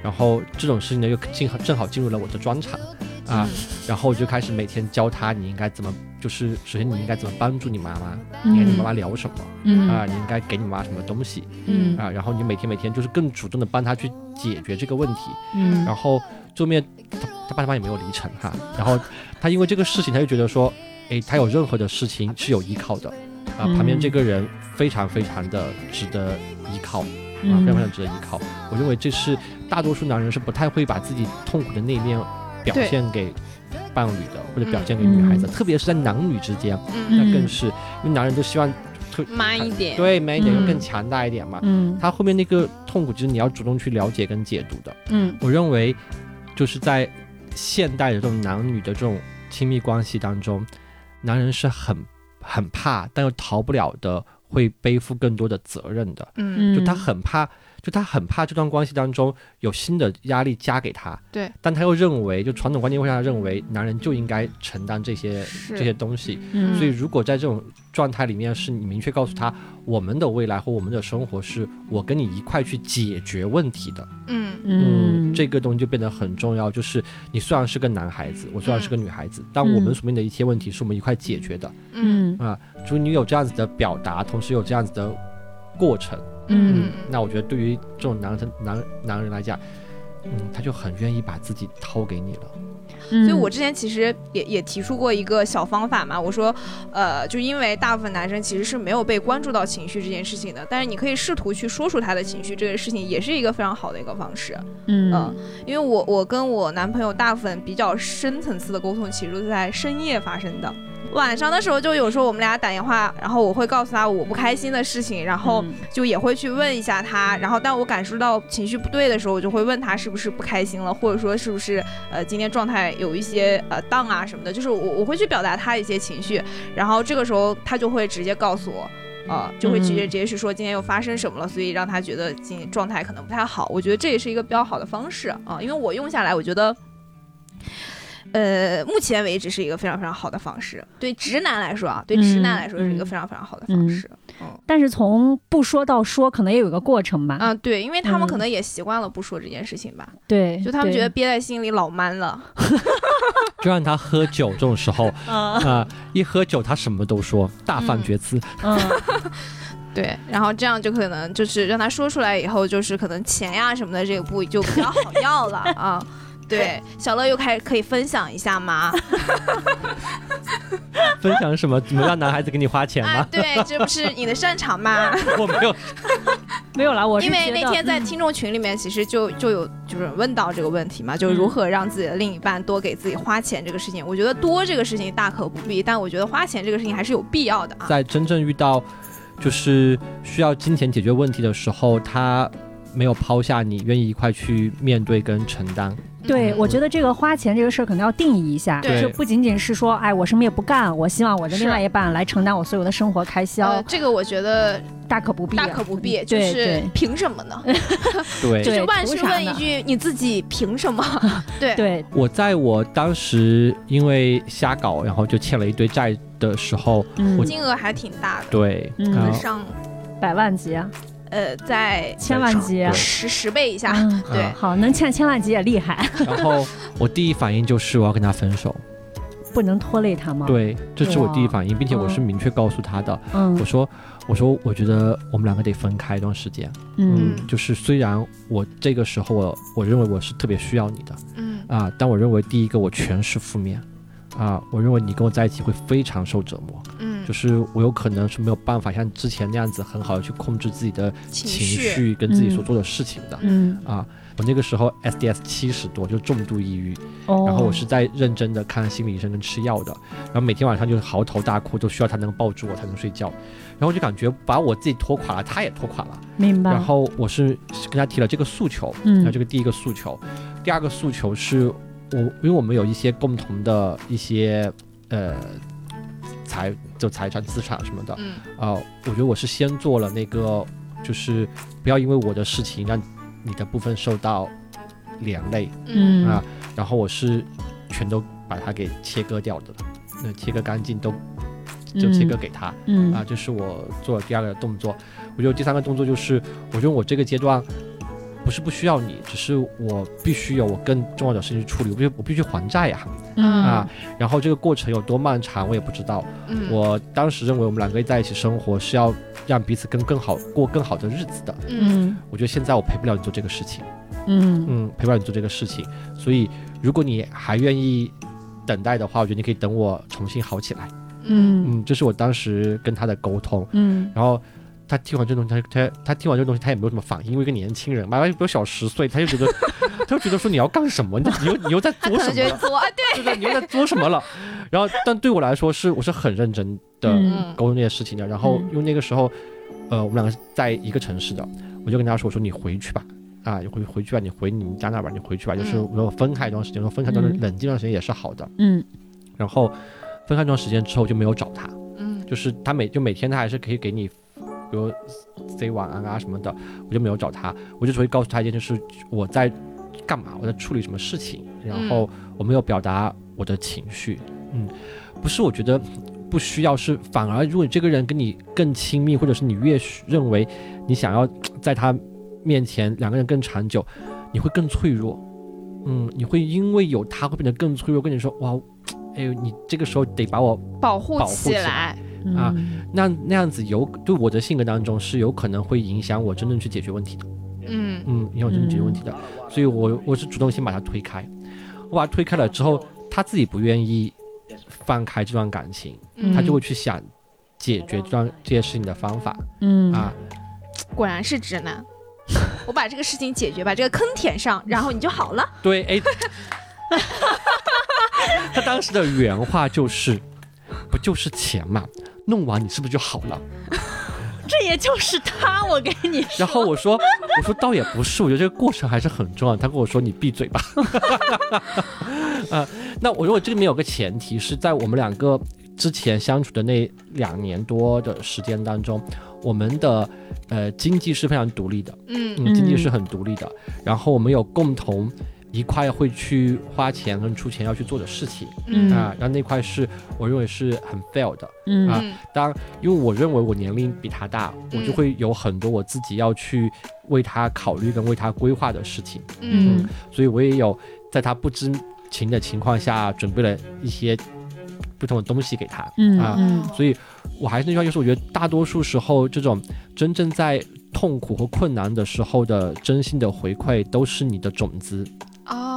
Speaker 3: 然后这种事情呢，又正好正好进入了我的专场。啊，然后我就开始每天教他你应该怎么，就是首先你应该怎么帮助你妈妈，你跟你妈妈聊什么、
Speaker 1: 嗯。
Speaker 3: 啊，你应该给你妈妈什么东西。
Speaker 1: 嗯。
Speaker 3: 啊，然后你每天每天就是更主动的帮他去解决这个问题，
Speaker 1: 嗯。
Speaker 3: 然后最后面他他爸妈也没有离成哈，然后他因为这个事情他就觉得说，诶，他有任何的事情是有依靠的啊，
Speaker 1: 嗯
Speaker 3: 旁边这个人非常非常的值得依靠。啊，
Speaker 1: 嗯
Speaker 3: 非常非常值得依靠。我认为这是大多数男人是不太会把自己痛苦的那一面表现给伴侣的，或者表现给女孩子，
Speaker 1: 嗯
Speaker 3: 特别是在男女之间，
Speaker 2: 嗯
Speaker 3: 那更是，因为男人都希望特
Speaker 2: 慢一点。
Speaker 3: 对 man 一点，要更强大一点嘛。
Speaker 1: 嗯
Speaker 3: 他后面那个痛苦，其实你要主动去了解跟解读的。
Speaker 1: 嗯
Speaker 3: 我认为，就是在现代的这种男女的这种亲密关系当中，男人是很很怕，但又逃不了的，会背负更多的责任的。
Speaker 2: 嗯
Speaker 3: 就他很怕，就他很怕这段关系当中有新的压力加给他。
Speaker 2: 对，
Speaker 3: 但他又认为，就传统观念会让他认为，男人就应该承担这些这些东西。
Speaker 1: 嗯
Speaker 3: 所以，如果在这种状态里面，是你明确告诉他，我们的未来或我们的生活是我跟你一块去解决问题的。
Speaker 2: 嗯
Speaker 1: 嗯
Speaker 3: 这个东西就变得很重要。就是你虽然是个男孩子，我虽然是个女孩子，但
Speaker 1: 嗯
Speaker 3: 我们所面临的一些问题是我们一块解决的。
Speaker 2: 嗯
Speaker 1: 啊
Speaker 3: 就是你有这样子的表达，同时有这样子的过程。
Speaker 1: 嗯
Speaker 3: 那我觉得对于这种男生男男人来讲，嗯，他就很愿意把自己掏给你了。
Speaker 1: 嗯，
Speaker 2: 所以我之前其实也也提出过一个小方法嘛，我说，呃，就因为大部分男生其实是没有被关注到情绪这件事情的，但是你可以试图去说出他的情绪，这个事情也是一个非常好的一个方式。
Speaker 1: 嗯
Speaker 2: 嗯因为我我跟我男朋友大部分比较深层次的沟通，其实都是在深夜发生的。晚上的时候，就有时候我们俩打电话，然后我会告诉他我不开心的事情，然后
Speaker 1: 嗯
Speaker 2: 就也会去问一下他，然后当我感受到情绪不对的时候，我就会问他是不是不开心了，或者说是不是呃今天状态有一些呃荡啊什么的，就是我我会去表达他一些情绪，然后这个时候他就会直接告诉我。呃，就会直接
Speaker 1: 嗯
Speaker 2: 直接去说今天又发生什么了，所以让他觉得今天状态可能不太好。我觉得这也是一个比较好的方式啊、因为我用下来，我觉得，呃，目前为止是一个非常非常好的方式。对直男来说啊，对直男来说是一个
Speaker 1: 嗯
Speaker 2: 非常非常好的方式。
Speaker 1: 嗯但是从不说到说，可能也有一个过程吧。
Speaker 2: 啊，对，因为他们
Speaker 1: 嗯
Speaker 2: 可能也习惯了不说这件事情吧，
Speaker 1: 对，
Speaker 2: 就他们觉得憋在心里老闷了。
Speaker 3: 就让他喝酒这种时候
Speaker 1: 啊
Speaker 3: 啊、一喝酒他什么都说，大放厥词。
Speaker 1: 嗯
Speaker 2: 对，然后这样就可能就是让他说出来以后，就是可能钱呀什么的这个部就比较好要了啊。对，小乐又开可以分享一下吗？
Speaker 3: 分享什么？怎么让男孩子给你花钱吗？，
Speaker 2: 啊对，这不是你的擅长吗？
Speaker 3: 我没有。
Speaker 1: 没有啦，我是
Speaker 2: 因为那天在听众群里面，其实就就有就是问到这个问题嘛，就是如何让自己的另一半多给自己花钱这个事情。我觉得多这个事情大可不必，但我觉得花钱这个事情还是有必要的啊。
Speaker 3: 在真正遇到就是需要金钱解决问题的时候，他没有抛下你，愿意一块去面对跟承担。
Speaker 1: 对，
Speaker 2: 嗯。
Speaker 1: 我觉得这个花钱这个事儿可能要定义一下，就
Speaker 2: 对。
Speaker 1: 是不仅仅是说，哎，我什么也不干，我希望我的另外一半来承担我所有的生活开销，
Speaker 2: 呃，这个我觉得
Speaker 1: 大可不必啊，
Speaker 2: 大可不必，就是
Speaker 1: 对。对
Speaker 2: 凭什么呢？
Speaker 3: 对，
Speaker 2: 就是万事问一句，你自己凭什么？对。
Speaker 1: 对，
Speaker 3: 我在我当时因为瞎搞，然后就欠了一堆债的时候，
Speaker 1: 嗯，
Speaker 2: 金额还挺大的，
Speaker 3: 对，
Speaker 1: 嗯。
Speaker 3: 能
Speaker 2: 上
Speaker 1: 百万级啊，
Speaker 2: 呃在
Speaker 1: 千万级啊，
Speaker 2: 十十倍以下。
Speaker 1: 嗯
Speaker 2: 对
Speaker 3: 啊
Speaker 1: 好，能欠千万级也厉害，
Speaker 3: 然后我第一反应就是我要跟他分手。
Speaker 1: 不能拖累他吗？，
Speaker 3: 对，这是我第一反应，并且我
Speaker 1: 嗯
Speaker 3: 是明确告诉他的，
Speaker 1: 嗯
Speaker 3: 我说我说我觉得我们两个得分开一段时间，嗯，
Speaker 1: 嗯
Speaker 3: 就是虽然我这个时候我我认为我是特别需要你的
Speaker 2: 嗯
Speaker 3: 啊，但我认为第一个我全是负面。啊，我认为你跟我在一起会非常受折磨，
Speaker 2: 嗯，
Speaker 3: 就是我有可能是没有办法像之前那样子很好的去控制自己的情
Speaker 2: 情绪
Speaker 3: 绪跟自己所
Speaker 1: 嗯
Speaker 3: 做的事情的、
Speaker 1: 嗯。
Speaker 3: 啊。我那个时候 SDS 七十多，就重度抑郁，
Speaker 1: 哦，
Speaker 3: 然后我是在认真的看心理医生跟吃药的，然后每天晚上就是嚎啕大哭，都需要他能抱住我才能睡觉，然后我就感觉把我自己拖垮了，他也拖垮了。
Speaker 1: 明白，
Speaker 3: 然后我是跟他提了这个诉求，
Speaker 1: 嗯。
Speaker 3: 然后这个第一个诉求，第二个诉求是我因为我们有一些共同的一些呃财就财产资产什么的，
Speaker 2: 嗯。
Speaker 3: 啊、我觉得我是先做了那个，就是不要因为我的事情让你的部分受到连累，
Speaker 1: 嗯。
Speaker 3: 啊然后我是全都把它给切割掉的，那切割干净都就切割给他、
Speaker 1: 嗯。
Speaker 3: 啊，这是我做了第二个动作。我觉得第三个动作就是，我觉得我这个阶段不是不需要你，只是我必须有我更重要的事情去处理，我必须我必须还债呀、
Speaker 1: 嗯
Speaker 3: 啊，然后这个过程有多漫长我也不知道。
Speaker 2: 嗯
Speaker 3: 我当时认为我们两个在一起生活是要让彼此更更好过更好的日子的。
Speaker 2: 嗯
Speaker 1: 嗯
Speaker 3: 我觉得现在我陪不了你做这个事情，
Speaker 1: 嗯
Speaker 3: 嗯，陪不了你做这个事情，所以如果你还愿意等待的话，我觉得你可以等我重新好起来。
Speaker 1: 嗯
Speaker 3: 嗯，这是我当时跟他的沟通。
Speaker 1: 嗯
Speaker 3: 然后他听完这东西，他他他听完这东西，他也没有什么反应，因为一个年轻人嘛，比我小十岁，他就觉得 他就觉得说你要干什么？你你又你又在做什么
Speaker 2: 对，
Speaker 3: 对 对，你又在做什么了？然后，但对我来说是我是很认真的
Speaker 1: 嗯
Speaker 3: 沟通这些事情的。然后
Speaker 1: 嗯
Speaker 3: 因为那个时候，呃，我们两个是在一个城市的，我就跟他说，我说你回去吧。啊，你回回去吧，你回你们家那吧，你回去吧。就是说分开一段时间，我说分开一段
Speaker 1: 嗯
Speaker 3: 冷静一段时间也是好的。
Speaker 1: 嗯
Speaker 3: 然后分开一段时间之后就没有找他，
Speaker 2: 嗯
Speaker 3: 就是他每就每天他还是可以给你，比如 say 晚安啊什么的，我就没有找他，我就只会告诉他一件事，我在干嘛，我在处理什么事情，然后我没有表达我的情绪，嗯，不是我觉得不需要，是反而如果这个人跟你更亲密，或者是你越认为你想要在他面前两个人更长久，你会更脆弱，嗯，你会因为有他会变得更脆弱，跟你说哇。哎呦，你这个时候得把我
Speaker 2: 保护
Speaker 3: 起
Speaker 2: 起来，
Speaker 1: 嗯
Speaker 3: 啊那那样子有对我的性格当中是有可能会影响我真正去解决问题的，
Speaker 2: 嗯。
Speaker 3: 嗯，影响我真正解决问题的，所以我我是主动先把他推开，我把他推开了之后，他自己不愿意放开这段感情，
Speaker 2: 嗯。
Speaker 3: 他就会去想解决这段这些事情的方法
Speaker 1: 嗯。
Speaker 3: 啊，
Speaker 2: 果然是直男。我把这个事情解决，把这个坑填上，然后你就好了。
Speaker 3: 对，哎，他当时的原话就是，不就是钱嘛，弄完你是不是就好了？
Speaker 1: 这也就是他，我跟你说。
Speaker 3: 然后我说，我说倒也不是，我觉得这个过程还是很重要。他跟我说你闭嘴吧。啊，那我如果这里面有个前提是在我们两个之前相处的那两年多的时间当中，我们的呃经济是非常独立的，
Speaker 2: 嗯
Speaker 3: 嗯，经济是很独立的。然后我们有共同一块会去花钱跟出钱要去做的事情。
Speaker 1: 嗯。
Speaker 3: 啊，然后那块是我认为是很 fail 的。
Speaker 1: 嗯。
Speaker 3: 啊
Speaker 2: 嗯。
Speaker 3: 当因为我认为我年龄比他大，我就
Speaker 2: 嗯
Speaker 3: 会有很多我自己要去为他考虑跟为他规划的事情，
Speaker 2: 嗯。
Speaker 1: 嗯
Speaker 3: 所以我也有在他不知情的情况下准备了一些不同的东西给他。
Speaker 1: 嗯
Speaker 3: 啊
Speaker 1: 嗯。
Speaker 3: 所以我还是那句话，就是我觉得大多数时候，这种真正在痛苦和困难的时候的真心的回馈，都是你的种子。
Speaker 2: 哦，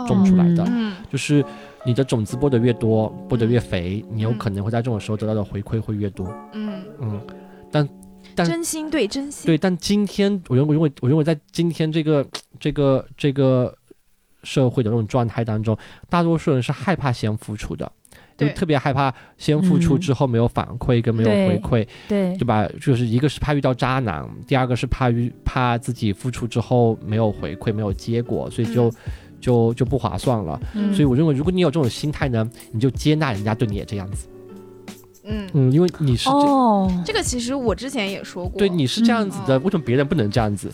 Speaker 3: 种出来的。
Speaker 2: 嗯。
Speaker 3: 就是你的种子播得越多，播得越肥，你有可能会在这种时候得到的回馈会越多。
Speaker 2: 嗯，
Speaker 3: 嗯，但但
Speaker 2: 真心对真心，
Speaker 3: 对，但今天我认为，我认为，我认为在今天这个这个这个社会的这种状态当中，大多数人是害怕先付出的，就特别害怕先付出
Speaker 1: 嗯
Speaker 3: 之后没有反馈跟没有回馈，
Speaker 1: 对。
Speaker 3: 对吧？就是一个是怕遇到渣男，第二个是怕遇怕自己付出之后没有回馈、没有结果，所以就、
Speaker 2: 嗯
Speaker 3: 就就不划算了。
Speaker 1: 嗯
Speaker 3: 所以我认为，如果你有这种心态呢，你就接纳人家对你也这样子。
Speaker 2: 嗯，
Speaker 3: 嗯，因为你是这。
Speaker 1: 哦，
Speaker 2: 这个其实我之前也说过，
Speaker 3: 对，你是这样子的，
Speaker 2: 嗯。
Speaker 3: 为什么别人不能这样子？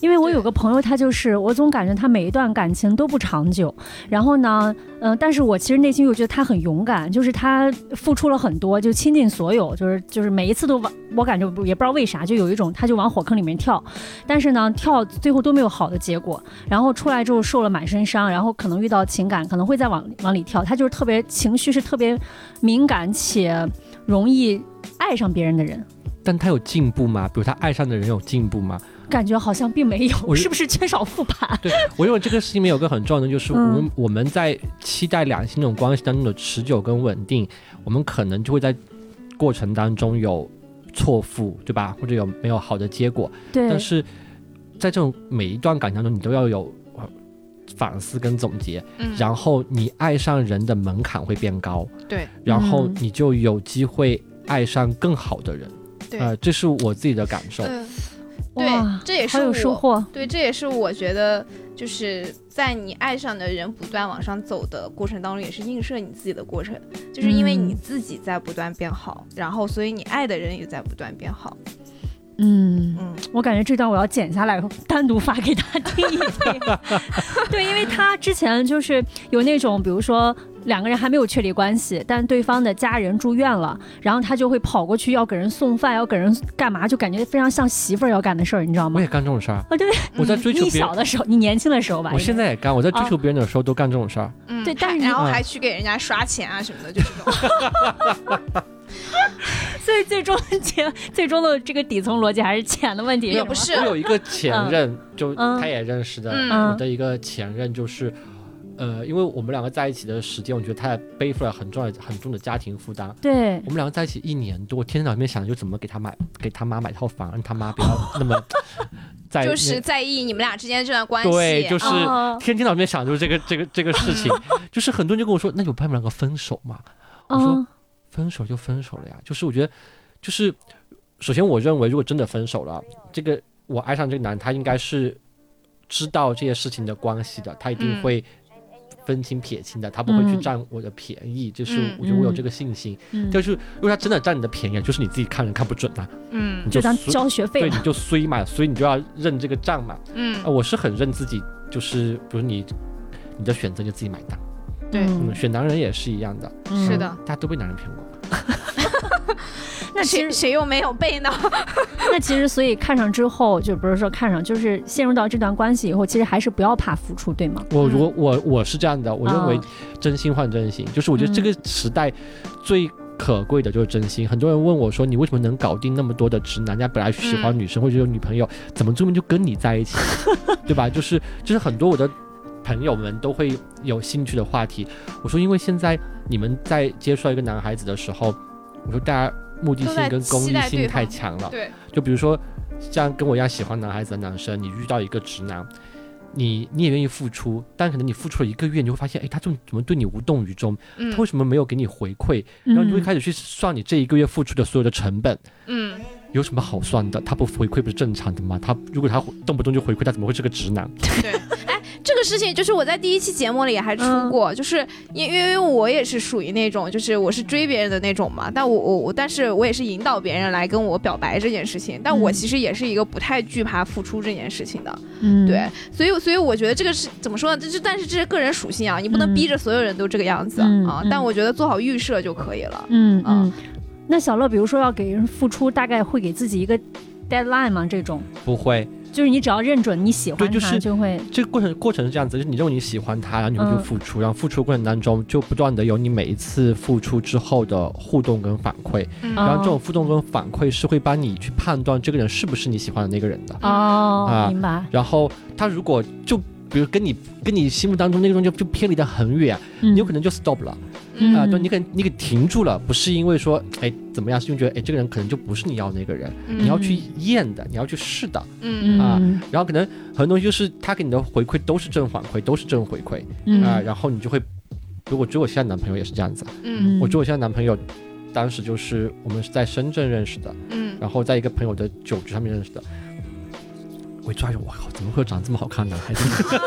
Speaker 1: 因为我有个朋友，他就是我总感觉他每一段感情都不长久，然后呢，嗯、但是我其实内心又觉得他很勇敢，就是他付出了很多，就倾尽所有，就是就是每一次都往，我感觉也不知道为啥，就有一种他就往火坑里面跳，但是呢，跳最后都没有好的结果，然后出来之后受了满身伤，然后可能遇到情感，可能会再往往里跳，他就是特别情绪是特别敏感且容易爱上别人的人。
Speaker 3: 但他有进步吗？比如他爱上的人有进步吗？
Speaker 1: 感觉好像并没有，
Speaker 3: 我
Speaker 1: 是不是缺少复盘？
Speaker 3: 对我认为这个事情里面有个很重要的，就是我
Speaker 1: 嗯
Speaker 3: 们、我们在期待两性这种关系当中的持久跟稳定，我们可能就会在过程当中有错付，对吧？或者有没有好的结果？
Speaker 1: 对，
Speaker 3: 但是在这种每一段感情当中，你都要有呃反思跟总结，
Speaker 2: 嗯，
Speaker 3: 然后你爱上人的门槛会变高，
Speaker 2: 对
Speaker 3: 然后
Speaker 1: 嗯
Speaker 3: 你就有机会爱上更好的人。
Speaker 2: 对，
Speaker 3: 呃，这是我自己的感受。
Speaker 2: 嗯，对，这也是
Speaker 1: 好有收
Speaker 2: 我
Speaker 1: 获。
Speaker 2: 对，这也是我觉得，就是在你爱上的人不断往上走的过程当中，也是映射你自己的过程，就是因为你
Speaker 1: 嗯
Speaker 2: 自己在不断变好，然后所以你爱的人也在不断变好。
Speaker 1: 嗯，
Speaker 2: 嗯，
Speaker 1: 我感觉这段我要剪下来，单独发给他听一听。对，因为他之前就是有那种，比如说两个人还没有确立关系，但对方的家人住院了，然后他就会跑过去要给人送饭，要给人干嘛，就感觉非常像媳妇儿要干的事儿，你知道吗
Speaker 3: 我也？干这种事儿，
Speaker 1: 啊，对，
Speaker 3: 我在追求
Speaker 1: 你
Speaker 3: 别人
Speaker 1: 小，的时候，你年轻的时候吧，
Speaker 3: 我现在也干，我在追
Speaker 1: 啊
Speaker 3: 求别人的时候都干这种事儿。
Speaker 2: 嗯
Speaker 1: 对但是
Speaker 2: 然后
Speaker 3: 嗯
Speaker 2: 还去给人家刷钱啊什么的，就这种。
Speaker 1: 所以最终结最终的这个底层逻辑还是钱的问题，
Speaker 2: 也不是
Speaker 3: 我有一个前任，就
Speaker 1: 嗯
Speaker 3: 他也认识的，
Speaker 2: 嗯
Speaker 3: 我的一个前任就是。呃，因为我们两个在一起的时间，我觉得他也背负了很重要、很重的家庭负担。
Speaker 1: 对
Speaker 3: 我们两个在一起一年多，天天脑里面想着就怎么给他买，给他妈买套房，让他妈不要 那么在那
Speaker 2: 就是在意你们俩之间这段关系。
Speaker 3: 对，就是
Speaker 1: 哦
Speaker 3: 天天脑里面想就是这个这个这个事情，就是很多人就跟我说，那有办法两个分手嘛？我说
Speaker 1: 嗯
Speaker 3: 分手就分手了呀，就是我觉得，就是首先我认为，如果真的分手了，这个我爱上这个男，他应该是知道这些事情的关系的，他一定
Speaker 2: 嗯
Speaker 3: 会分清撇清的，他不会去
Speaker 1: 嗯
Speaker 3: 占我的便宜，就是
Speaker 2: 嗯
Speaker 3: 我觉得我有
Speaker 1: 嗯
Speaker 3: 这个信心。
Speaker 1: 嗯，
Speaker 3: 就是如果他真的占你的便宜，就是你自己看人看不准啊，
Speaker 2: 嗯
Speaker 1: 就当交学费
Speaker 3: 对，你。就衰嘛，所以你就要认这个账嘛。
Speaker 2: 嗯
Speaker 3: 呃，我是很认自己，就是比如你你的选择就自己买单，
Speaker 2: 对
Speaker 3: 嗯，选男人也是一样的，
Speaker 1: 嗯
Speaker 2: 是的。
Speaker 3: 大家都被男人骗过。
Speaker 1: 那其实
Speaker 2: 谁谁又没有被呢？
Speaker 1: 那其实，所以看上之后，就不是说看上，就是陷入到这段关系以后，其实还是不要怕付出，对吗？
Speaker 2: 嗯
Speaker 3: 我我我我是这样的，我认为
Speaker 1: 啊
Speaker 3: 真心换真心，就是我觉得这个时代最可贵的就是真心。很多人问我说，你为什么能搞定那么多的直男？人家本来喜欢
Speaker 2: 嗯
Speaker 3: 女生或者有女朋友，怎么最后就跟你在一起，对吧？就是就是很多我的朋友们都会有兴趣的话题。我说，因为现在你们在接触到一个男孩子的时候，我说大家目的性跟功利性太强了。
Speaker 2: 对，
Speaker 3: 就比如说，像跟我一样喜欢男孩子的男生，你遇到一个直男，你你也愿意付出，但可能你付出了一个月，你会发现，哎，他怎么怎么对你无动于衷？
Speaker 2: 嗯
Speaker 3: 他为什么没有给你回馈？然后你会开始去算你这一个月付出的所有的成本，
Speaker 2: 嗯，
Speaker 3: 有什么好算的？他不回馈不是正常的吗？他如果他动不动就回馈，他怎么会是个直男？
Speaker 2: 对。哎，这个事情就是我在第一期节目里也还出
Speaker 1: 嗯
Speaker 2: 过，就是因因为我也是属于那种，就是我是追别人的那种嘛，但我我我，但是我也是引导别人来跟我表白这件事情，但我
Speaker 1: 嗯
Speaker 2: 其实也是一个不太惧怕付出这件事情的。
Speaker 1: 嗯，
Speaker 2: 对，所以所以我觉得这个是怎么说呢？这这但是这是个人属性啊，你不能
Speaker 1: 嗯
Speaker 2: 逼着所有人都这个样子、啊。但我觉得做好预设就可以了。
Speaker 1: 嗯
Speaker 2: 啊
Speaker 1: 嗯。那小乐，比如说要给人付出，大概会给自己一个 deadline 吗？这种
Speaker 3: 不会，
Speaker 1: 就是你只要认准你喜欢他，
Speaker 3: 对就
Speaker 1: 会
Speaker 3: 这个过程过程是这样子，就是你认为你喜欢他，然后你会去
Speaker 1: 嗯
Speaker 3: 付出，然后付出过程当中就不断的有你每一次付出之后的互动跟反馈，然后这种互动跟反馈是会帮你去判断这个人是不是你喜欢的那个人的。
Speaker 1: 哦，
Speaker 3: 啊
Speaker 1: 明白。
Speaker 3: 然后他如果就比如跟你跟你心目当中那个东西就就偏离的很远，
Speaker 1: 嗯
Speaker 3: 你有可能就 stop 了
Speaker 1: 嗯。
Speaker 3: 啊、对，你可能你给停住了，不是因为说哎怎么样，是因为觉得哎这个人可能就不是你要那个人，
Speaker 2: 嗯。
Speaker 3: 你要去验的，你要去试的，
Speaker 2: 嗯。
Speaker 3: 啊
Speaker 1: 嗯。
Speaker 3: 然后可能很多东西就是他给你的回馈都是正反馈，都是正回馈
Speaker 1: 嗯。
Speaker 3: 啊、然后你就会，如果追我现在男朋友也是这样子，
Speaker 2: 嗯。
Speaker 3: 我追我现在男朋友。当时就是我们是在深圳认识的，
Speaker 2: 嗯。
Speaker 3: 然后在一个朋友的酒局上面认识的。我一抓住，我靠，怎么会有长这么好看的男孩子？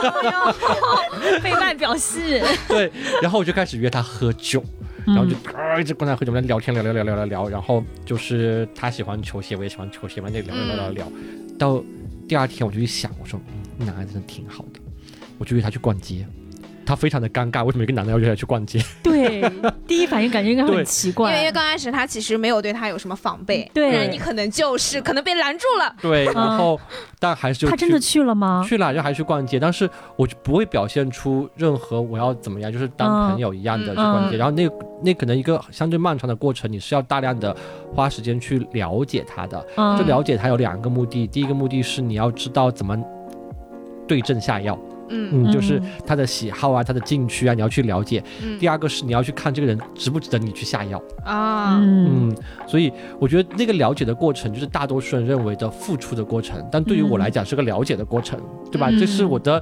Speaker 1: 被外表吸引。
Speaker 3: 对，然后我就开始约他喝酒，然后就啊一直跟他喝酒，我们聊天聊聊聊聊聊聊，然后就是他喜欢球鞋，我也喜欢球鞋，我们就聊聊聊聊聊，到第二天我就去想，我说嗯男孩子真的挺好的，我就约他去逛街。他非常的尴尬，为什么一个男的要约他去逛街？
Speaker 1: 对，第一反应感觉应该
Speaker 3: 对
Speaker 1: 很奇
Speaker 2: 怪因为。刚开始他其实没有对他有什么防备，
Speaker 1: 对
Speaker 2: 但是你可能就是可能被拦住了，
Speaker 3: 对，然后但还是就
Speaker 1: 他真的
Speaker 3: 去
Speaker 1: 去了吗？
Speaker 3: 去了，然后还去逛街，但是我就不会表现出任何我要怎么样，就是当朋友一样的去逛街。
Speaker 1: 嗯
Speaker 3: 然后那那可能一个相对漫长的过程，你是要大量的花时间去了解他的。
Speaker 1: 嗯
Speaker 3: 这了解他有两个目的，第一个目的是你要知道怎么对症下药，
Speaker 2: 嗯
Speaker 3: 嗯，就是
Speaker 1: 嗯
Speaker 3: 他的喜好啊，他的禁区啊，你要去了解。
Speaker 2: 嗯
Speaker 3: 第二个是你要去看这个人值不值得你去下药。
Speaker 2: 啊，
Speaker 1: 嗯
Speaker 3: 嗯，所以我觉得那个了解的过程，就是大多数人认为的付出的过程，但对于我来讲是个了解的过程，对吧？
Speaker 1: 嗯
Speaker 3: 这是我的，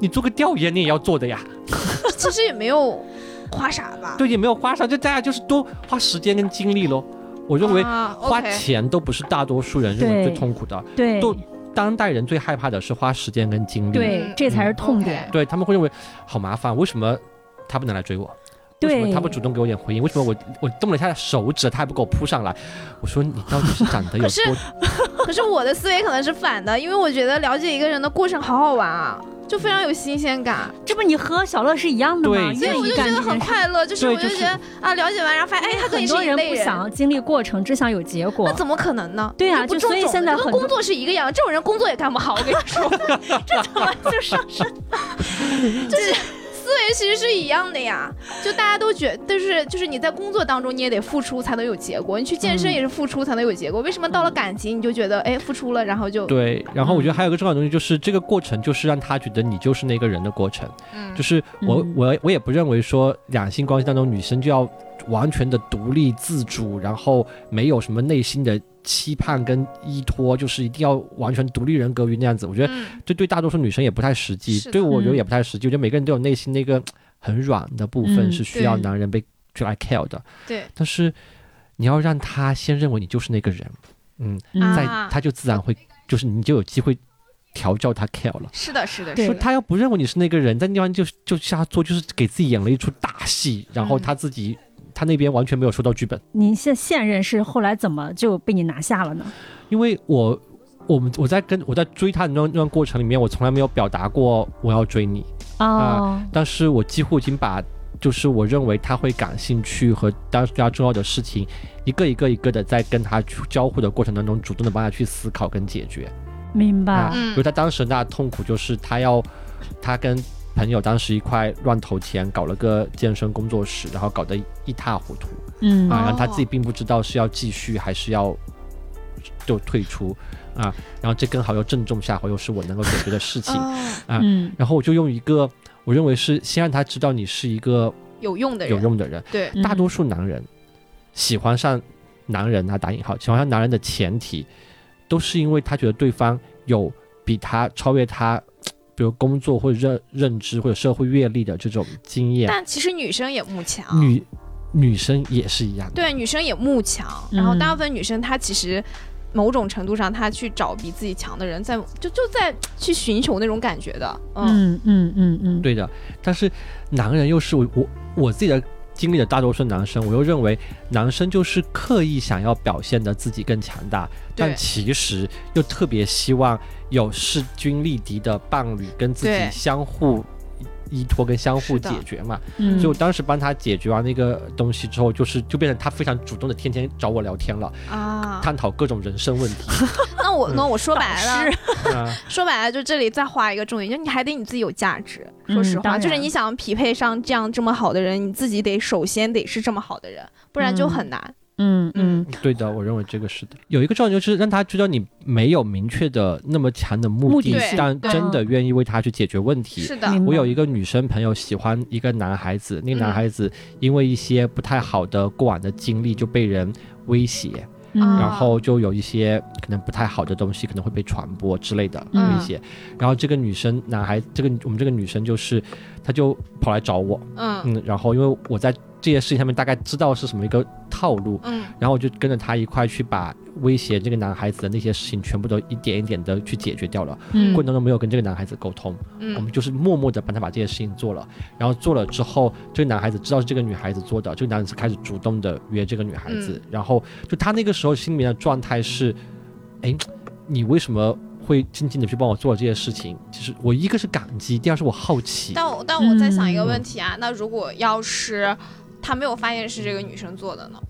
Speaker 3: 你做个调研你也要做的呀。
Speaker 2: 其实也没有花啥吧？
Speaker 3: 对，也没有花啥，就大家就是多花时间跟精力咯。我认为
Speaker 2: 啊
Speaker 3: 花钱都不是大多数人认为最痛苦的，
Speaker 1: 对
Speaker 3: 都当代人最害怕的是花时间跟精力。
Speaker 2: 嗯，
Speaker 1: 对这才是痛点。
Speaker 3: 对他们会认为好麻烦，为什么他不能来追我？为什么
Speaker 1: 对
Speaker 3: 他不主动给我点回应？为什么我我动了一下手指，他还不给我扑上来？我说你到底是长得有
Speaker 2: 可是
Speaker 3: 多？
Speaker 2: 可是我的思维可能是反的，因为我觉得了解一个人的过程好好玩啊，就非常有新鲜感，
Speaker 1: 这不你和小乐是一样的吗？
Speaker 3: 对
Speaker 2: 所以我就觉得。很快乐，就是我就觉得啊，了解完然后发现，哎，他跟你是
Speaker 1: 很多人。不想经历过程，只想有结果
Speaker 2: 那。怎么可能呢？
Speaker 1: 对啊就所以现在
Speaker 2: 跟工作是一个样，这种人工作也干不好。我跟你说，这怎么
Speaker 1: 就上升。
Speaker 2: 思 维其实是一样的呀。就大家都觉，但是就是你在工作当中你也得付出才能有结果，你去健身
Speaker 1: 嗯
Speaker 2: 也是付出才能有结果。为什么到了感情你就觉得哎付出了，然后就
Speaker 3: 对，然后我觉得还有一个重要的东西，就是这个过程就是让他觉得你就是那个人的过程。
Speaker 2: 嗯
Speaker 3: 就是我
Speaker 1: 嗯
Speaker 3: 我我也不认为说两性关系当中女生就要完全的独立自主，然后没有什么内心的期盼跟依托，就是一定要完全独立人格于那样子。我觉得
Speaker 2: 嗯
Speaker 3: 这对大多数女生也不太实际对我觉得
Speaker 1: 嗯
Speaker 3: 也不太实际。我觉得每个人都有内心那个很软的部分
Speaker 1: 嗯
Speaker 3: 是需要男人被去来 care 的，
Speaker 2: 对
Speaker 3: 但是你要让他先认为你就是那个人，嗯，
Speaker 1: 嗯
Speaker 3: 在
Speaker 2: 啊
Speaker 3: 他就自然会，就是你就有机会调教他 care 了。
Speaker 2: 是的，是的，
Speaker 1: 对
Speaker 2: 是的。
Speaker 3: 说他要不认为你是那个人，在那地方就就瞎做，就是给自己演了一出大戏，然后
Speaker 2: 嗯
Speaker 3: 他自己、他那边完全没有收到剧本，
Speaker 1: 你现现任是后来怎么就被你拿下了呢？
Speaker 3: 因为我我们我在跟我在追他的那段那段过程里面，我从来没有表达过我要追你，
Speaker 1: 哦，
Speaker 3: 但是我几乎已经把就是我认为他会感兴趣和当时比较重要的事情，一个一个一个的在跟他去交互的过程当中，主动的帮他去思考跟解决。
Speaker 1: 明白。
Speaker 3: 比如他当时那痛苦就是他要，他跟朋友当时一块乱投钱，搞了个健身工作室，然后搞得一塌糊涂。
Speaker 1: 嗯。
Speaker 3: 啊，然后他
Speaker 2: 哦。
Speaker 3: 自己并不知道是要继续还是要就退出啊，然后这刚好又正中下怀，又是我能够解决的事情，
Speaker 2: 哦
Speaker 3: 啊
Speaker 1: 嗯。
Speaker 3: 然后我就用一个我认为是先让他知道你是一个
Speaker 2: 有用的人，
Speaker 3: 有用的人，
Speaker 2: 对，
Speaker 1: 嗯。
Speaker 3: 大多数男人喜欢上男人啊，打引号，喜欢上男人的前提，都是因为他觉得对方有比他超越他，比如工作或者认认知或者社会阅历的这种经验。
Speaker 2: 但其实女生也慕强，
Speaker 3: 女女生也是一样的，
Speaker 2: 对女生也慕强，然后
Speaker 1: 嗯
Speaker 2: 大部分女生她其实。某种程度上，她去找比自己强的人，在就就在去寻求那种感觉的，嗯，
Speaker 1: 嗯嗯嗯嗯，
Speaker 3: 对的。但是男人又是我我我自己的经历的大多数男生，我又认为男生就是刻意想要表现的自己更强大，但其实又特别希望有势均力敌的伴侣跟自己相互依托跟相互解决嘛。
Speaker 1: 嗯，
Speaker 3: 所以我当时帮他解决完那个东西之后，就是就变成他非常主动的天天找我聊天了，
Speaker 2: 啊，
Speaker 3: 探讨各种人生问题。
Speaker 2: 那我那我说白了，
Speaker 3: 啊，
Speaker 2: 说白了，就这里再画一个重点，就你还得你自己有价值。
Speaker 1: 嗯
Speaker 2: 说实话，就是你想匹配上这样这么好的人，你自己得首先得是这么好的人，不然就很难。
Speaker 1: 嗯嗯
Speaker 3: 对的，我认为这个是的。有一个重点就是让他知道你没有明确的那么强的目的，
Speaker 1: 目的
Speaker 3: 但真的愿意为他去解决问题。
Speaker 2: 是的，
Speaker 3: 我有一个女生朋友喜欢一个男孩子，那个男
Speaker 2: 嗯
Speaker 3: 孩子因为一些不太好的过往的经历就被人威胁，
Speaker 1: 嗯
Speaker 2: 啊
Speaker 3: 然后就有一些可能不太好的东西可能会被传播之类的
Speaker 1: 一
Speaker 3: 些。嗯。然后这个女生男孩，这个我们这个女生就是，她就跑来找我，
Speaker 2: 嗯
Speaker 3: 嗯，然后因为我在这些事情上面大概知道是什么一个套路，
Speaker 2: 嗯
Speaker 3: 然后我就跟着她一块去把威胁这个男孩子的那些事情全部都一点一点的去解决掉了。
Speaker 1: 嗯
Speaker 3: 过程当中没有跟这个男孩子沟通，我
Speaker 2: 嗯
Speaker 3: 们就是默默的帮他把这些事情做了。然后做了之后，这个男孩子知道是这个女孩子做的，这个男孩子开始主动的约这个女孩子。然后就他那个时候心里面的状态是，哎，你为什么会静静的去帮我做这些事情？其实我一个是感激，第二是我好奇。
Speaker 2: 但我但我在想一个
Speaker 3: 嗯
Speaker 2: 问题啊，那如果要是他没有发现是这个女生做的呢？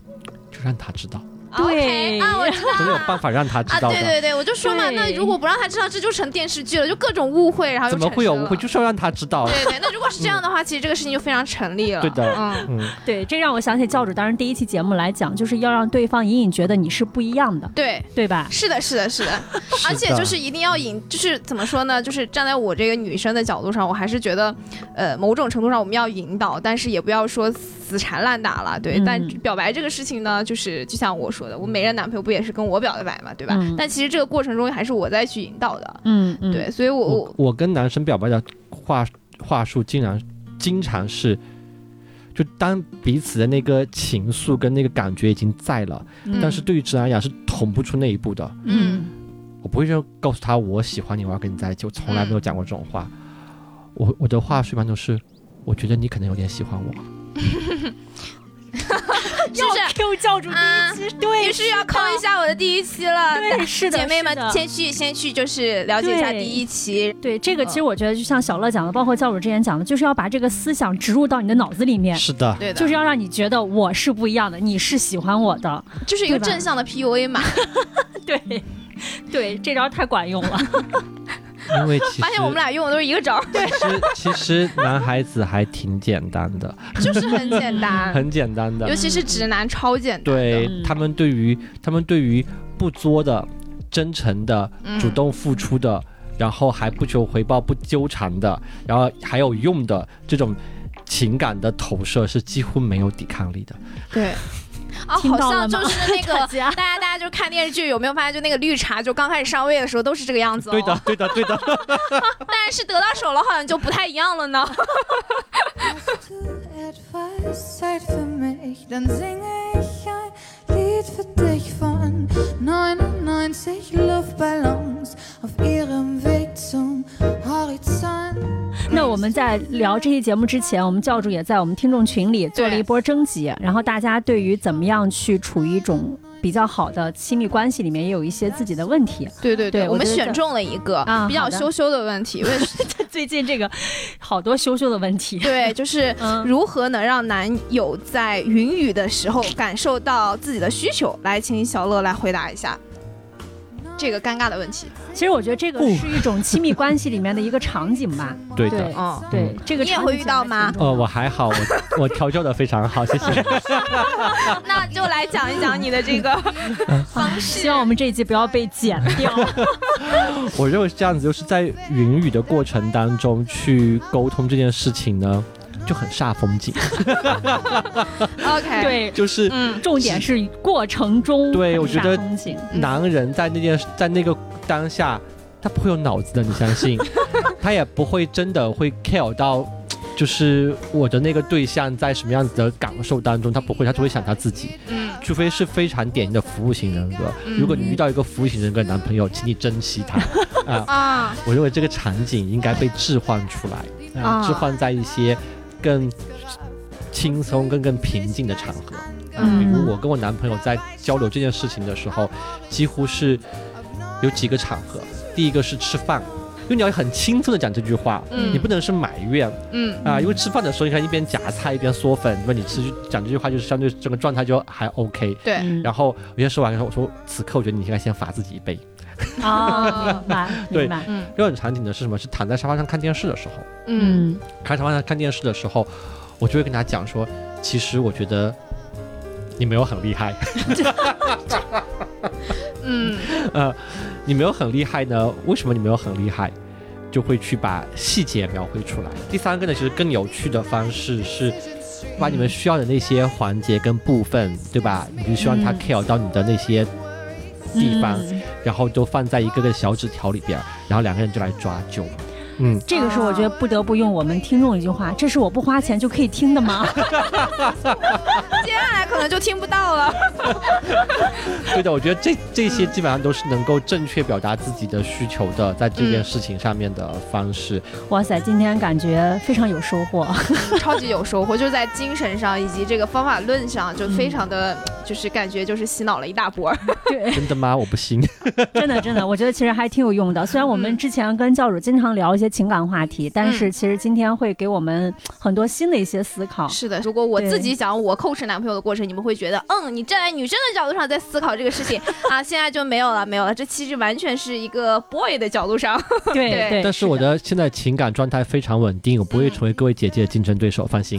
Speaker 3: 就让他知道，
Speaker 1: 对
Speaker 2: OK，啊，我知道
Speaker 3: 总有办法让他知
Speaker 2: 啊，
Speaker 3: 道的。
Speaker 2: 对对对，我就说嘛，那如果不让他知道，这就成电视剧了，就各种误会，然后又
Speaker 3: 怎么会有误会？
Speaker 2: 产生了
Speaker 3: 就是要让他知道。
Speaker 2: 对对，那如果是这样的话，其实这个事情就非常成立了。
Speaker 3: 对的
Speaker 2: 嗯，
Speaker 3: 嗯，
Speaker 1: 对，这让我想起教主当时第一期节目来讲，就是要让对方隐隐觉得你是不一样的，
Speaker 2: 对。
Speaker 1: 对吧？
Speaker 2: 是的，是的，是的，而且就是一定要引，就是怎么说呢？就是站在我这个女生的角度上，我还是觉得，呃，某种程度上我们要引导，但是也不要说死缠烂打了，对。
Speaker 1: 嗯
Speaker 2: 但表白这个事情呢，就是就像我说的，我每任男朋友不也是跟我表的白嘛，对吧？
Speaker 1: 嗯
Speaker 2: 但其实这个过程中还是我在去引导的，
Speaker 1: 嗯嗯，
Speaker 2: 对，所以我
Speaker 3: 我
Speaker 2: 我
Speaker 3: 我跟男生表白的话话术，竟然经常是，就当彼此的那个情愫跟那个感觉已经在了，
Speaker 1: 嗯
Speaker 3: 但是对于直男来讲是捅不出那一步的。
Speaker 1: 嗯
Speaker 3: 我不会说告诉他我喜欢你，我要跟你在一起，我从来没有讲过这种话。我我的话术一般都是，我觉得你可能有点喜欢我。
Speaker 2: 是不是
Speaker 1: ？Q 教主
Speaker 2: 啊
Speaker 1: 第一期，对，
Speaker 2: 也是要扣一下我的第一期了。
Speaker 1: 对，是的，
Speaker 2: 姐妹们先去先去就是了解一下第一期，
Speaker 1: 对这个，其实我觉得就像小乐讲的，包括教主之前讲的，就是要把这个思想植入到你的脑子里面，
Speaker 3: 是的，
Speaker 2: 对的，
Speaker 1: 就是要让你觉得我是不一样的，你是喜欢我的。
Speaker 2: 就是一个正向的 PUA 嘛。
Speaker 1: 对，对，这招太管用了。
Speaker 3: 因为其实
Speaker 2: 发现我们俩用的都是一个招儿，
Speaker 3: 其实其实男孩子还挺简单的，
Speaker 2: 就是很简单，
Speaker 3: 很简单的
Speaker 2: 尤。其是直男超简单。
Speaker 3: 对
Speaker 1: 嗯
Speaker 3: 他们对于他们对于不作的、真诚的、
Speaker 2: 嗯
Speaker 3: 主动付出的，然后还不求回报、不纠缠的，然后还有用的这种情感的投射是几乎没有抵抗力的。
Speaker 2: 对。啊，好像就是那个
Speaker 1: 大家
Speaker 2: 大家大家就看电视剧有没有发现，就那个绿茶就刚开始上位的时候都是这个样子哦。
Speaker 3: 对的，。对的，对的。
Speaker 2: 但是得到手了好像就不太一样了呢。
Speaker 5: Hast du etwas Zeit für mich, dann singe ich ein Lied für dich von 99 Luftballons auf ihrem Weg zum Horizont.
Speaker 1: 那我们在聊这期节目之前，我们教主也在我们听众群里做了一波征集，然后大家对于怎么样去处于一种比较好的亲密关系里面，也有一些自己的问题。
Speaker 2: 对对
Speaker 1: 对我觉得
Speaker 2: 选中了一个比较羞羞的问题，为
Speaker 1: 最近这个好多羞羞的问题。
Speaker 2: 对，就是
Speaker 1: 嗯
Speaker 2: 如何能让男友在云雨的时候感受到自己的需求？来，请小乐来回答一下这个尴尬的问题。
Speaker 1: 其实我觉得这个是一种亲密关系里面的一个场景吧。
Speaker 3: 对的。
Speaker 1: 对
Speaker 2: 嗯，
Speaker 1: 对，这个
Speaker 2: 你也会遇到吗
Speaker 3: 呃，我还好，我我调教的非常好，谢谢。
Speaker 2: 那就来讲一讲你的这个方式
Speaker 1: 希。望我们这一集不要被剪掉。
Speaker 3: 我认为是这样子，就是在云雨的过程当中去沟通这件事情呢，就很煞风景。
Speaker 2: OK，，
Speaker 1: 对，
Speaker 3: 就是
Speaker 2: 嗯，
Speaker 1: 重点是过程中
Speaker 3: 对我觉得男人在那件在那个当下，他不会有脑子的，你相信？他也不会真的会 care 到，就是我的那个对象在什么样子的感受当中，他不会，他只会想他自己。
Speaker 2: 嗯
Speaker 3: 除非是非常典型的服务型人格。
Speaker 2: 嗯
Speaker 3: 如果你遇到一个服务型人格的男朋友，请你珍惜他 啊！
Speaker 2: 啊，
Speaker 3: 我认为这个场景应该被置换出来，啊，
Speaker 2: 啊
Speaker 3: 置换在一些更轻松、更更平静的场合。
Speaker 1: 嗯
Speaker 3: 比如我跟我男朋友在交流这件事情的时候，几乎是有几个场合。第一个是吃饭，因为你要很轻松的讲这句话，
Speaker 2: 嗯
Speaker 3: 你不能是埋怨
Speaker 2: 嗯
Speaker 3: 啊、因为吃饭的时候你看一边夹菜一边嗦粉，那么你吃讲这句话就是相对整个状态就还 OK。
Speaker 2: 对，
Speaker 1: 嗯
Speaker 3: 然后有些时候我还跟他我说，此刻我觉得你应该先罚自己一杯。
Speaker 1: 啊，明白
Speaker 3: 对
Speaker 2: 嗯
Speaker 3: 第二种场景呢是什么？是躺在沙发上看电视的时候，
Speaker 2: 嗯
Speaker 1: 嗯
Speaker 3: 躺在沙发上看电视的时候，我就会跟他讲说，其实我觉得你没有很厉害。
Speaker 2: 嗯
Speaker 3: 呃，你没有很厉害呢？为什么你没有很厉害？就会去把细节描绘出来。第三个呢，其实更有趣的方式是把你们需要的那些环节跟部分，对吧？你就希望他
Speaker 1: 嗯
Speaker 3: care 到你的那些地方，
Speaker 1: 嗯
Speaker 3: 然后都放在一个个小纸条里边，然后两个人就来抓阄。嗯，
Speaker 1: 这个是我觉得不得不用我们听众一句话：这是我不花钱就可以听的吗？
Speaker 2: 接下来可能就听不到了。
Speaker 3: 对的，我觉得这这些基本上都是能够正确表达自己的需求的，在这件事情上面的方式。
Speaker 1: 哇塞，今天感觉非常有收获。
Speaker 2: 超级有收获，就是在精神上以及这个方法论上，就非常的，就是感觉就是洗脑了一大波儿。
Speaker 1: 对，
Speaker 3: 真的吗？我不信。
Speaker 1: 真的真的，我觉得其实还挺有用的。虽然我们之前跟教主经常聊一些情感话题，但是其实今天会给我们很多新的一些思考。
Speaker 2: 是的，如果我自己讲我 coach 男朋友的过程，你们会觉得，嗯，你站在女生的角度上在思考这个事情 啊，现在就没有了，没有了。这其实完全是一个 boy 的角度上，
Speaker 1: 对
Speaker 2: 对
Speaker 1: 对，
Speaker 3: 但是我的现在情感状态非常稳定，我不会成为各位姐姐的竞争对手，放心。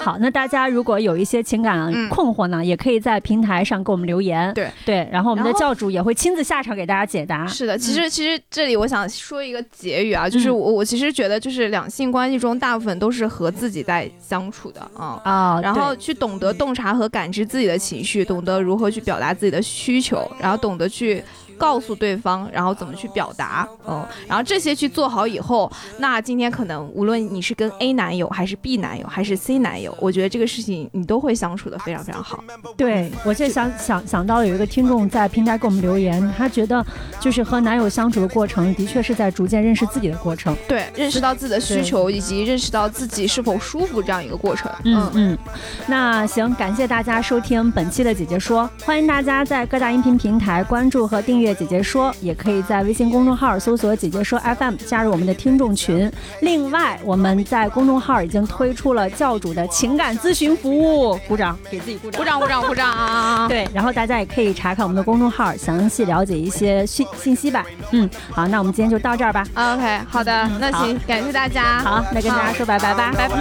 Speaker 1: 好，那大家如果有一些情感
Speaker 2: 嗯
Speaker 1: 困惑呢，也可以在平台上给我们留言。
Speaker 2: 对
Speaker 1: 对，然后我们的教主也会亲自下场给大家解答。
Speaker 2: 是的，其实其实这里我想说一个结语啊，就是
Speaker 1: 嗯
Speaker 2: 我我其实觉得就是两性关系中大部分都是和自己在相处的啊。
Speaker 1: 啊，
Speaker 2: 然后去懂得洞察和感知自己的情绪，懂得如何去表达自己的需求，然后懂得去告诉对方，然后怎么去表达，嗯，然后这些去做好以后，那今天可能无论你是跟 A 男友还是 B 男友还是 C 男友，我觉得这个事情你都会相处的非常非常好。
Speaker 1: 对，我就想想想到有一个听众在平台给我们留言，他觉得就是和男友相处的过程，的确是在逐渐认识自己的过程。
Speaker 2: 对，认识到自己的需求以及认识到自己是否舒服这样一个过程。
Speaker 1: 嗯嗯，那行，感谢大家收听本期的姐姐说，欢迎大家在各大音频平台关注和订阅姐姐说，也可以在微信公众号搜索姐姐说 FM 加入我们的听众群。另外，我们在公众号已经推出了教主的情感咨询服务，鼓掌，给自己鼓掌
Speaker 2: 鼓。掌鼓掌鼓掌啊！
Speaker 1: 对，然后大家也可以查看我们的公众号，详细了解一些信信息吧。嗯，好，那我们今天就到这儿吧。
Speaker 2: OK，好的，那行，感谢大家。
Speaker 1: 好，那跟大家说拜拜吧，
Speaker 2: 拜拜。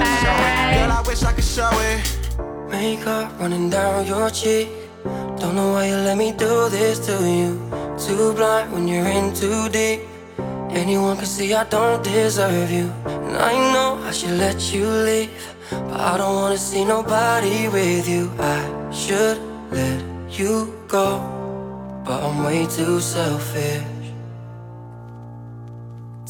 Speaker 6: Makeup running down your cheek. Don't know why you let me do this to you. Too blind when you're in too deep. Anyone can see I don't deserve you. And I know I should let you leave. But I don't wanna see nobody with you. I should let you go. But I'm way too selfish.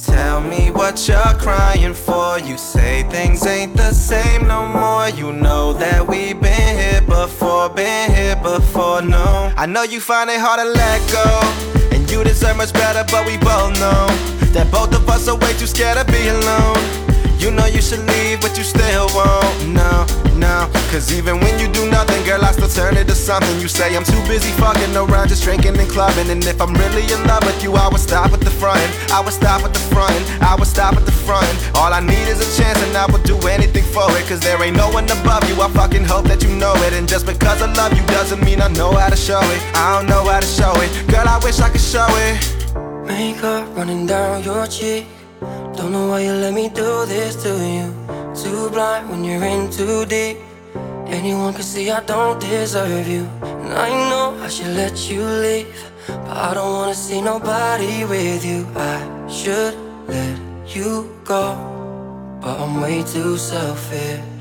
Speaker 7: Tell me what you're crying for. You say things ain't the same no more. You know that we've been here before, been here before, no. I know you find it hard to let go. And you deserve much better, but we both know that both of us are way too scared to be alone. You know you should leave, but you still won't. No, no. Cause even when you do nothing, girl, I still turn it to something. You say I'm too busy fucking around, just drinking and clubbing. And if I'm really in love with you, I would stop at the front. I would stop at the front. I would stop at the front. All I need is a chance, and I would do anything for it. Cause there ain't no one above you. I fucking hope that you know it. And just because I love you doesn't mean I know how to show it. I don't know how to show it. Girl, I wish I could show it.
Speaker 6: Makeup running down your cheek. Don't know why you let me do this to you. Too blind when you're in too deep. Anyone can see I don't deserve you. And I know I should let you leave. But I don't wanna see nobody with you. I should let you go. But I'm way too selfish.